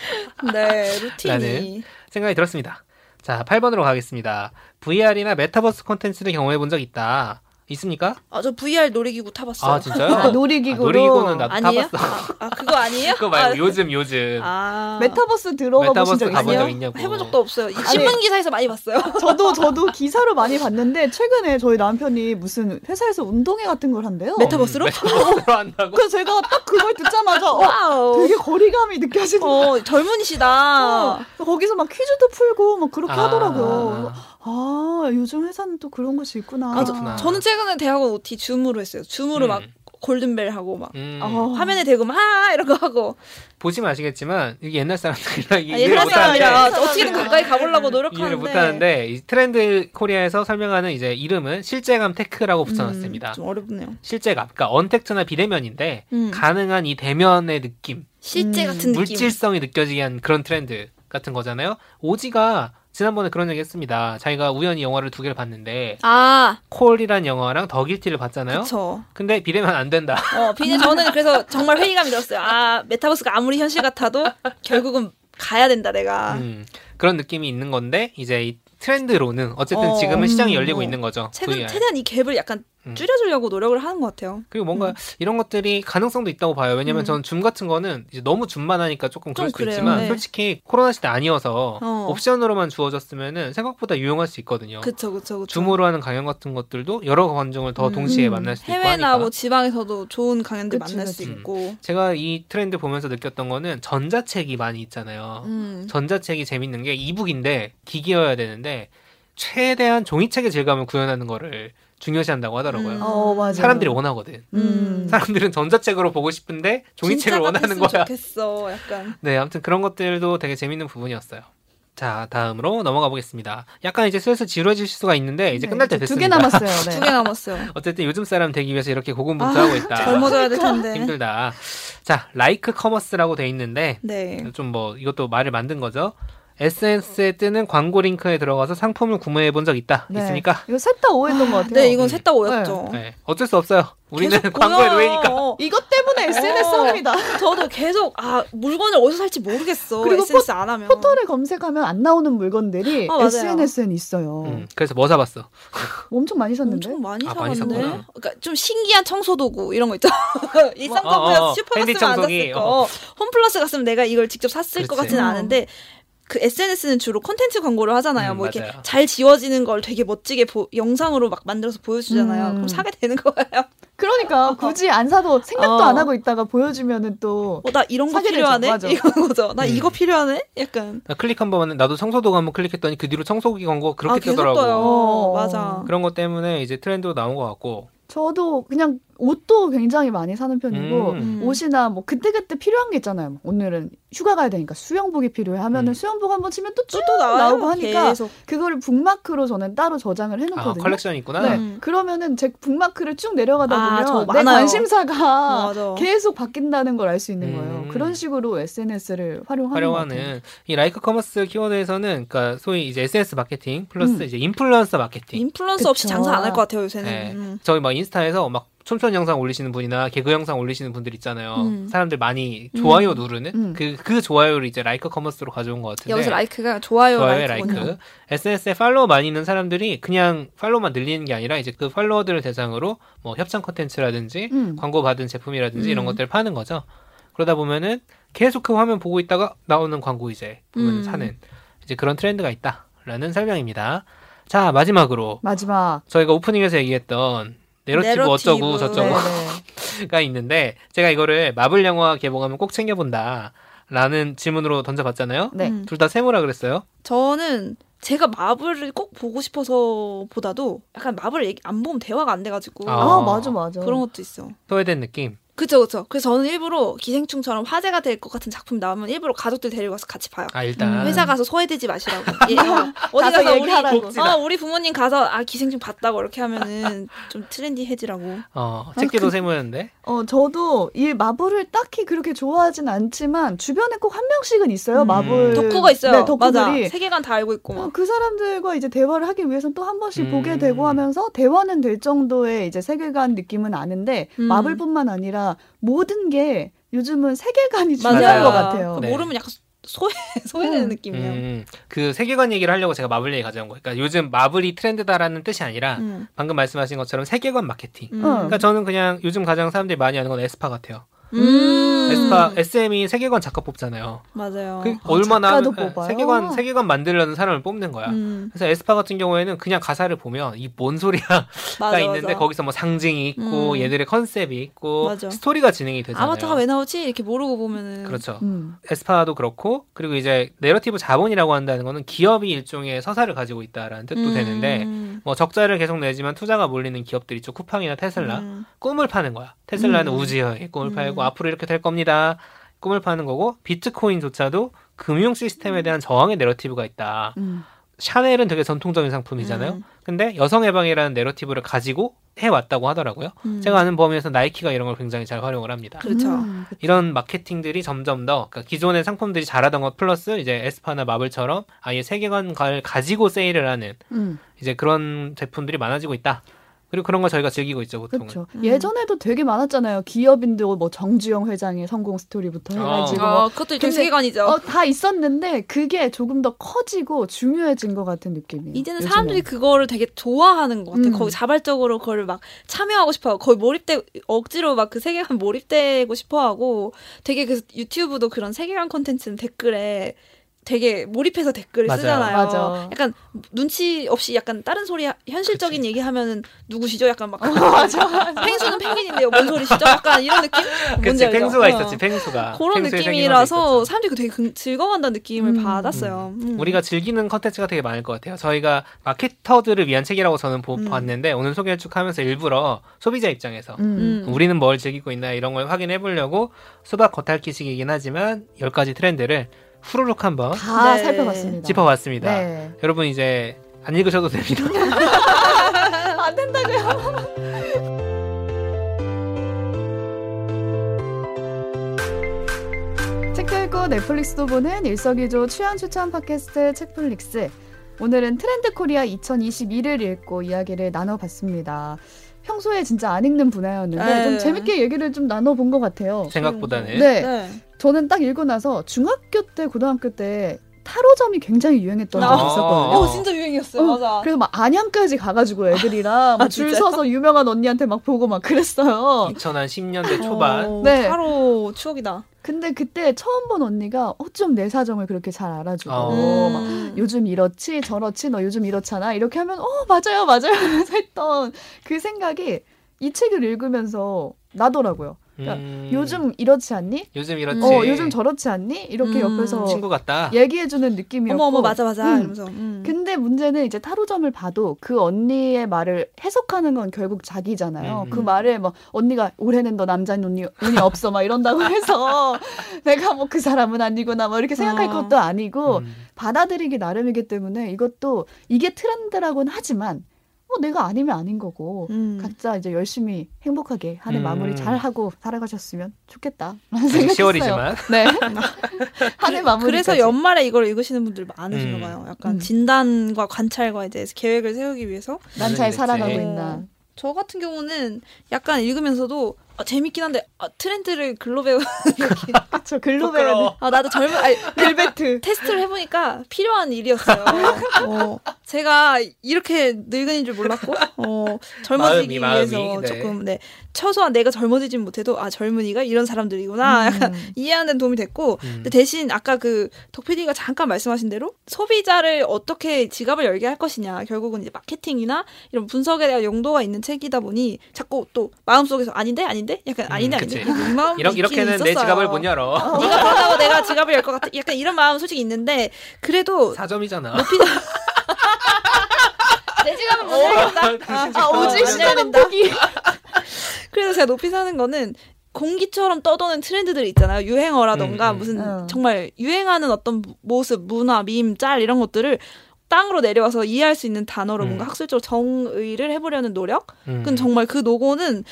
네, 루틴이. 생각이 들었습니다. 자, 8번으로 가겠습니다. VR이나 메타버스 콘텐츠를 경험해 본 적 있다. 있습니까? 아, 저 VR 놀이기구 타봤어요. 아, 진짜요? 아, 놀이기구로. 아, 놀이기구는 나도 아니에요? 타봤어. 아, 아, 그거 아니에요? 그거 말고 아, 요즘 요즘 아. 메타버스 들어가 보신 메타버스 적 가본 있어요? 적 있냐고. 해본 적도 없어요. 이 신문 기사에서 많이 봤어요. 저도 저도 기사로 많이 봤는데 최근에 저희 남편이 무슨 회사에서 운동회 같은 걸 한대요. 메타버스로? 메타버스로 한다고? 그래서 제가 딱 그걸 듣자마자 어, wow. 되게 거리감이 느껴지는 어, 젊은이시다. 어, 거기서 막 퀴즈도 풀고 막 그렇게 아. 하더라고요. 아 요즘 회사는 또 그런 것이 있구나. 아, 저. 저는 최근에 대학원 OT 줌으로 했어요. 줌으로 음. 막 골든벨 하고 막 음. 어. 화면에 대고 막 하! 이런 거 하고 보시면 아시겠지만 이게 옛날 사람들이라 이게 아, 옛날 못하는데 사람이라 어떻게든 가까이 가보려고 이해를 노력하는데 못하는데 이 트렌드 코리아에서 설명하는 이제 이름은 실재감 tech라고 붙여놨습니다. 음, 좀 어렵네요. 실재감, 그러니까 untact나 비대면인데 음. 가능한 이 대면의 느낌, 실제 음, 같은 느낌. 물질성이 느껴지게 한 그런 트렌드 같은 거잖아요. 오지가 지난번에 그런 얘기 했습니다. 자기가 우연히 영화를 두 개를 봤는데 아, 콜이란 영화랑 더 길티를 봤잖아요. 그쵸. 근데 비대면 안 된다. 어, 비는 저는 그래서 정말 회의감이 들었어요. 아, 메타버스가 아무리 현실 같아도 결국은 가야 된다, 내가. 음, 그런 느낌이 있는 건데 이제 이 트렌드로는 어쨌든 어, 지금은 시장이 음, 열리고 어. 있는 거죠. 최근, VR. 최대한 이 갭을 약간 음. 줄여주려고 노력을 하는 것 같아요. 그리고 뭔가 음. 이런 것들이 가능성도 있다고 봐요. 왜냐면 음. 저는 줌 같은 거는 이제 너무 줌만 하니까 조금 그럴 그래요. 있지만 네. 솔직히 코로나 시대 아니어서 어. 옵션으로만 주어졌으면은 생각보다 유용할 수 있거든요. 그쵸, 그쵸, 그쵸. 줌으로 하는 강연 같은 것들도 여러 관중을 더 음. 동시에 만날 수도 있고 해외나. 뭐 지방에서도 좋은 강연들 그치, 만날 그치. 수 있고. 제가 이 트렌드 보면서 느꼈던 거는 전자책이 많이 있잖아요. 음. 전자책이 재밌는 게 이북인데 기기여야 되는데 최대한 종이책의 질감을 구현하는 거를 중요시한다고 하더라고요. 음. 어, 맞아. 사람들이 원하거든. 음. 사람들은 전자책으로 보고 싶은데 종이책을 원하는 거야. 좋겠어, 약간. 네, 아무튼 그런 것들도 되게 재밌는 부분이었어요. 자, 다음으로 넘어가 보겠습니다. 약간 이제 슬슬 지루해질 수가 있는데 이제 네, 끝날 때 됐습니다. 두 개 남았어요. 네. 두개 남았어요. 어쨌든 요즘 사람 되기 위해서 이렇게 고군분투하고 있다. 젊어져야 될 텐데. 힘들다. 자, like commerce라고 돼 있는데 네. 좀뭐 이것도 말을 만든 거죠. SNS에 뜨는 광고 링크에 들어가서 상품을 구매해 본 적 있다. 네. 있습니까? 이거 셋 다 O 했던 것 같아요. 네, 이건 음. 셋 다 O였죠. 네. 어쩔 수 없어요. 우리는 보여요. 노예니까. 어. 이것 때문에 SNS 어. 합니다. 저도 계속 아 물건을 어디서 살지 모르겠어. 그리고 SNS 안 하면. 포털에 검색하면 안 나오는 물건들이 어, 맞아요. SNS엔 있어요. 음, 그래서 뭐 사봤어? 엄청 많이 샀는데. 엄청 많이 아. 샀구나. 그러니까 좀 신기한 청소 도구 이런 거 있죠. 일상 어, 어, 어. 슈퍼 갔으면 안. 샀을 거. 어. 홈플러스 갔으면 내가 이걸 직접 샀을 것 그렇지. 같지는 어. 않은데 그 SNS는 주로 콘텐츠 광고를 하잖아요. 음, 뭐 이렇게 맞아요. 잘 지워지는 걸 되게 멋지게 보- 영상으로 막 만들어서 보여주잖아요. 음. 그럼 사게 되는 거예요. 그러니까 굳이 안 사도 생각도 어. 안 하고 있다가 보여주면은 또 어, 나 이런 거 되죠. 필요하네? 맞아. 이런 거죠. 나 음. 이거 필요하네? 약간. 나 클릭 한 번만 나도 청소도구 한번 클릭했더니 그 뒤로 청소기 광고 그렇게 아, 뜨더라고. 떠요. 어. 맞아. 그런 것 때문에 이제 트렌드도 나온 것 같고. 저도 그냥 옷도 굉장히 많이 사는 편이고 음. 옷이나 뭐 그때그때 필요한 게 있잖아요. 오늘은 휴가 가야 되니까 수영복이 필요해 하면은 음. 수영복 한번 치면 또쭉 또, 또. 나오고 하니까 계속. 그거를 북마크로 저는 따로 저장을 아, 해놓거든요. 컬렉션이 있구나. 네. 음. 그러면은 제 북마크를 쭉 내려가다 아, 저 보면 내 많아요. 관심사가 맞아. 계속 바뀐다는 걸 알 수 있는 음. 거예요. 그런 식으로 SNS를 활용하는 것 같아요. 활용하는 이 like commerce 키워드에서는 그러니까 소위 이제 SNS 마케팅 플러스 음. 이제 인플루언서 마케팅. 인플루언서 없이 그쵸. 장사 안 할 것 같아요, 요새는. 네. 음. 저희 막 인스타에서 막 춤춘 영상 올리시는 분이나 개그 영상 올리시는 분들 있잖아요. 음. 사람들 많이 좋아요 음. 누르는 음. 그, 그 좋아요를 이제 like commerce로 가져온 것 같은데. 여기서 like가 좋아요, 좋아요의 like군요. like. SNS에 팔로워 많이 있는 사람들이 그냥 팔로우만 늘리는 게 아니라 이제 그 팔로워들을 대상으로 뭐 협찬 컨텐츠라든지 음. 광고 받은 제품이라든지 이런 음. 것들을 파는 거죠. 그러다 보면은 계속 그 화면 보고 있다가 나오는 광고 이제 보면 음. 사는 이제 그런 트렌드가 있다라는 설명입니다. 자 마지막으로 마지막 저희가 오프닝에서 얘기했던 내러티브. 어쩌고 저쩌고가 네네. 있는데 제가 이거를 마블 영화 개봉하면 꼭 챙겨본다 라는 질문으로 던져봤잖아요. 네. 음. 둘다 세모라 그랬어요. 저는 제가 마블을 꼭 보고 싶어서 보다도 약간 마블 얘기 안 보면 대화가 안 돼가지고 아. 아 맞아 맞아. 그런 것도 있어. 소외된 느낌. 그쵸, 그쵸. 그래서 저는 일부러 기생충처럼 화제가 될 것 같은 작품 나오면 일부러 가족들 데리고 가서 같이 봐요. 아 일단 음. 회사 가서 소외되지 마시라고. 예, 어, 어디 가서 우리. 복지다. 어, 우리 부모님 가서 아 기생충 봤다고 이렇게 하면은 좀 트렌디해지라고. 어 책기도 세모였는데 어 저도 이 마블을 딱히 그렇게 좋아하진 않지만 주변에 꼭 한 명씩은 있어요. 음. 마블 덕후가 있어요. 네, 덕후들이. 맞아. 세계관 다 알고 있고 어, 막. 그 사람들과 이제 대화를 하기 위해서는 또 한 번씩 음. 보게 되고 하면서 대화는 될 정도의 이제 세계관 느낌은 아는데 음. 마블뿐만 아니라 모든 게 요즘은 세계관이 맞아요. 중요한 것 같아요. 그 네. 모르면 약간 소외 소외되는 음. 느낌이에요. 음, 그 세계관 얘기를 하려고 제가 마블 얘기 가져온 거예요. 그러니까 요즘 마블이 트렌드다라는 뜻이 아니라 음. 방금 말씀하신 것처럼 세계관 마케팅. 음. 어. 그러니까 저는 그냥 요즘 가장 사람들이 많이 아는 건 에스파 같아요. 음. 에스파 SM이 세계관 작가 뽑잖아요. 맞아요. 그 아, 얼마나 뽑아요? 세계관 세계관 만들려는 사람을 뽑는 거야. 음. 그래서 에스파 같은 경우에는 그냥 가사를 보면 이 뭔 소리야가 맞아, 있는데 맞아. 거기서 뭐 상징이 있고 음. 얘들의 컨셉이 있고 맞아. 스토리가 진행이 되잖아요. 아바타가 왜 나오지? 이렇게 모르고 보면은 그렇죠. 음. 에스파도 그렇고 그리고 이제 내러티브 자본이라고 한다는 거는 기업이 일종의 서사를 가지고 있다라는 뜻도 음. 되는데 뭐 적자를 계속 내지만 투자가 몰리는 기업들 있죠 쿠팡이나 테슬라 음. 꿈을 파는 거야 테슬라는 음. 우주에의 꿈을 음. 팔고 앞으로 이렇게 될 겁니다. 꿈을 파는 거고 비트코인조차도 금융 시스템에 대한 저항의 내러티브가 있다. 음. 샤넬은 되게 전통적인 상품이잖아요. 음. 근데 여성 해방이라는 내러티브를 가지고 해왔다고 하더라고요. 음. 제가 아는 범위에서 나이키가 이런 걸 굉장히 잘 활용을 합니다. 그렇죠. 음, 이런 마케팅들이 점점 더 그러니까 기존의 상품들이 잘하던 것 플러스 이제 에스파나 마블처럼 아예 세계관을 가지고 세일을 하는 음. 이제 그런 제품들이 많아지고 있다. 그리고 그런 거 저희가 즐기고 있죠 보통은. 그렇죠. 음. 예전에도 되게 많았잖아요. 기업인도 뭐 정주영 회장의 성공 스토리부터 어. 해가지고. 어, 그것도 일 세계관이죠. 어, 다 있었는데 그게 조금 더 커지고 중요해진 것 같은 느낌이에요. 이제는 요즘에. 사람들이 그거를 되게 좋아하는 것 같아요. 음. 거기 자발적으로 그걸 막 참여하고 싶어요. 거의 몰입돼 억지로 막 그 세계관 몰입되고 싶어하고 되게 그 유튜브도 그런 세계관 콘텐츠는 댓글에 되게 몰입해서 댓글을 맞아요. 쓰잖아요. 맞아. 약간 눈치 없이 약간 다른 소리 현실적인 그치. 얘기하면은 누구시죠? 약간 막 어, 맞아. 펭수는 펭귄인데요. 뭔 소리시죠? 약간 이런 느낌? 뭔지 알죠? 펭수가 있었지. 펭수가 그런 느낌이라서 사람들이 되게 즐거워한다는 느낌을 음. 받았어요. 음. 음. 우리가 즐기는 컨텐츠가 되게 많을 것 같아요. 저희가 마케터들을 위한 책이라고 저는 보, 음. 봤는데 오늘 소개를 쭉 하면서 일부러 소비자 입장에서 음. 우리는 뭘 즐기고 있나 이런 걸 확인해 보려고 수박 겉핥기식이긴 하지만 10가지 트렌드를 후루룩 한번 다 네. 살펴봤습니다. 짚어봤습니다. 네. 여러분 이제 안 읽으셔도 됩니다. 안 된다고요. 책도 읽고 넷플릭스도 보는 일석이조 취향 추천 팟캐스트 책플릭스. 오늘은 트렌드 코리아 2021을 읽고 이야기를 나눠봤습니다. 평소에 진짜 안 읽는 분야였는데 네. 좀 재밌게 얘기를 좀 나눠본 것 같아요. 생각보다는. 네. 네. 저는 딱 읽고 나서 중학교 때, 고등학교 때 타로점이 굉장히 유행했던 적이 아. 있었거든요. 어, 진짜 유행이었어요. 어, 맞아. 그래서 막 안양까지 가가지고 애들이랑 아, 줄 서서 유명한 언니한테 막 보고 막 그랬어요. 2010년대 초반. 어, 네. 타로 추억이다. 근데 그때 처음 본 언니가 어쩜 내 사정을 그렇게 잘 알아주고 어. 막 요즘 이렇지 저렇지 너 요즘 이렇잖아 이렇게 하면 어 맞아요 맞아요 했던 그 생각이 이 책을 읽으면서 나더라고요. 그러니까 음. 요즘 이렇지 않니? 요즘 이렇지. 어, 요즘 저렇지 않니? 이렇게 음. 옆에서 친구 같다. 얘기해주는 느낌이었고. 어머, 어머, 맞아, 맞아. 음. 이러면서. 음. 근데 문제는 이제 타로점을 봐도 그 언니의 말을 해석하는 건 결국 자기잖아요. 음. 그 말을 뭐 언니가 올해는 너 남자 눈이 운이 없어 막 이런다고 해서 내가 뭐 그 사람은 아니구나 뭐 이렇게 생각할 어. 것도 아니고 음. 받아들이기 나름이기 때문에 이것도 이게 트렌드라고는 하지만 뭐 내가 아니면 아닌 거고 음. 각자 이제 열심히 행복하게 하는 음. 마무리 잘 하고 살아가셨으면 좋겠다. 10월이지만 네 한 해 마무리. 그래서 연말에 이걸 읽으시는 분들 많으신가 음. 봐요. 약간 음. 진단과 관찰과 이제 계획을 세우기 위해서 난 잘 살아가고 있나. 저 같은 경우는 약간 읽으면서도 아, 재밌긴 한데 아, 트렌드를 글로 배우는 그쵸 글로 배우는. 아 나도 젊은 아니 벨베트. 테스트를 해보니까 필요한 일이었어요. 어, 제가 이렇게 늙은인 줄 몰랐고 어, 젊어지기 마음이, 위해서 마음이, 네. 조금 네. 최소한 내가 젊어지진 못해도 아 젊은이가 이런 사람들이구나. 음. 약간 이해하는 데 도움이 됐고 음. 근데 대신 아까 그 덕PD가 잠깐 말씀하신 대로 소비자를 어떻게 지갑을 열게 할 것이냐 결국은 이제 마케팅이나 이런 분석에 대한 용도가 있는 책이다 보니 자꾸 또 마음속에서 아닌데 아닌데 약간 아닌데 음, 아닌데 이 마음 이렇게, 이렇게는 있었어요. 내 지갑을 못 열어 어, 네가 편하고 내가 지갑을 열 것 같아 약간 이런 마음 솔직히 있는데 그래도 4점이잖아 높이 내 지갑은 못 열겠다 아, 아 오직 시간은 포기 그래서 제가 높이 사는 거는 공기처럼 떠도는 트렌드들 있잖아요. 유행어라던가 음, 음. 무슨 음. 정말 유행하는 어떤 모습, 문화, 밈, 짤 이런 것들을 땅으로 내려와서 이해할 수 있는 단어로 음. 뭔가 학술적으로 정의를 해보려는 노력? 음. 그 정말 그 노고는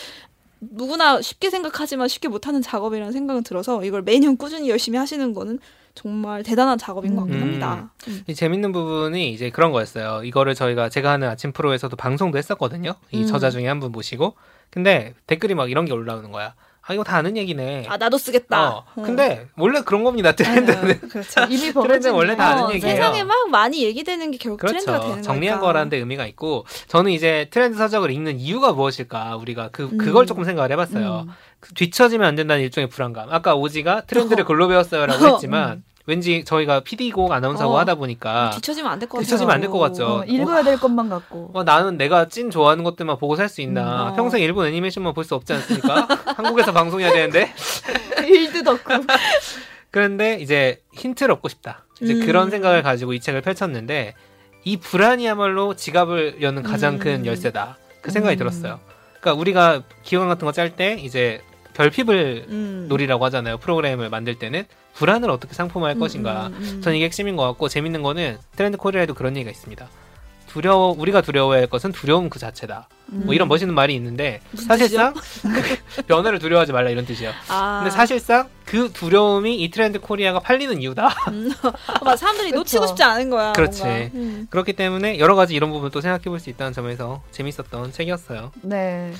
누구나 쉽게 생각하지만 쉽게 못하는 작업이라는 생각은 들어서 이걸 매년 꾸준히 열심히 하시는 거는 정말 대단한 작업인 것 같긴 음. 합니다. 음. 재밌는 부분이 이제 그런 거였어요. 이거를 저희가 제가 하는 아침 프로에서도 방송도 했었거든요. 이 음. 저자 중에 한 분 모시고 근데 댓글이 막 이런 게 올라오는 거야. 아 이거 다 아는 얘기네. 아 나도 쓰겠다. 어, 근데 원래 그런 겁니다 트렌드는. 아, 그렇죠. 이미 트렌드 원래 다 아는 어, 얘기예요. 세상에 막 많이 얘기되는 게 결국 그렇죠. 트렌드가 되는 정리한 거라는 데 의미가 있고 저는 이제 트렌드 서적을 읽는 이유가 무엇일까 우리가 그 음. 그걸 조금 생각을 해봤어요. 음. 그 뒤처지면 안 된다는 일종의 불안감. 아까 오지가 트렌드를 글로 배웠어요라고 했지만. 음. 왠지 저희가 PD고 아나운서고 어. 하다 보니까 뒤처지면 안 될 것 같아요. 뒤처지면 안 될 것 같죠. 어, 읽어야 될 것만 같고. 어, 나는 내가 찐 좋아하는 것들만 보고 살 수 있나. 음, 어. 평생 일본 애니메이션만 볼 수 없지 않습니까? 한국에서 방송해야 되는데. 일드 덕후. 그런데 이제 힌트를 얻고 싶다. 이제 음. 그런 생각을 가지고 이 책을 펼쳤는데 이 불안이야말로 지갑을 여는 가장 음. 큰 열쇠다. 그 생각이 음. 들었어요. 그러니까 우리가 기획안 같은 거 짤 때 이제 결핍을 음. 노리라고 하잖아요. 프로그램을 만들 때는 불안을 어떻게 상품화할 음, 것인가. 음, 음. 저는 이게 핵심인 것 같고 재밌는 거는 트렌드 코리아에도 그런 얘기가 있습니다. 두려워 우리가 두려워할 것은 두려움 그 자체다. 뭐 이런 멋있는 말이 있는데 사실상 그 변화를 두려워하지 말라 이런 뜻이에요. 아. 근데 사실상 그 두려움이 이 트렌드 코리아가 팔리는 이유다. 어, 맞아, 사람들이 그쵸. 놓치고 싶지 않은 거야. 그렇지. 음. 그렇기 때문에 여러 가지 이런 부분 또 생각해 볼 수 있다는 점에서 재밌었던 책이었어요. 네.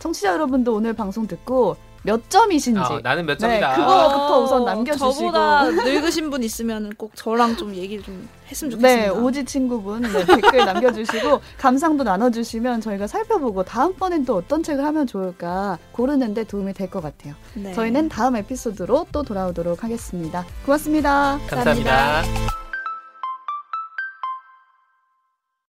청취자 여러분도 오늘 방송 듣고 몇 점이신지 아, 나는 몇 네, 점이다. 그거- 그거부터 우선 남겨주시고. 저보다 늙으신 분 있으면 꼭 저랑 좀 얘기를 좀 했으면 좋겠습니다. 네, 오지 친구분 네, 댓글 남겨주시고 감상도 나눠주시면 저희가 살펴보고 다음번엔 또 어떤 책을 하면 좋을까 고르는데 도움이 될 것 같아요. 네. 저희는 다음 에피소드로 또 돌아오도록 하겠습니다. 고맙습니다. 감사합니다. 감사합니다.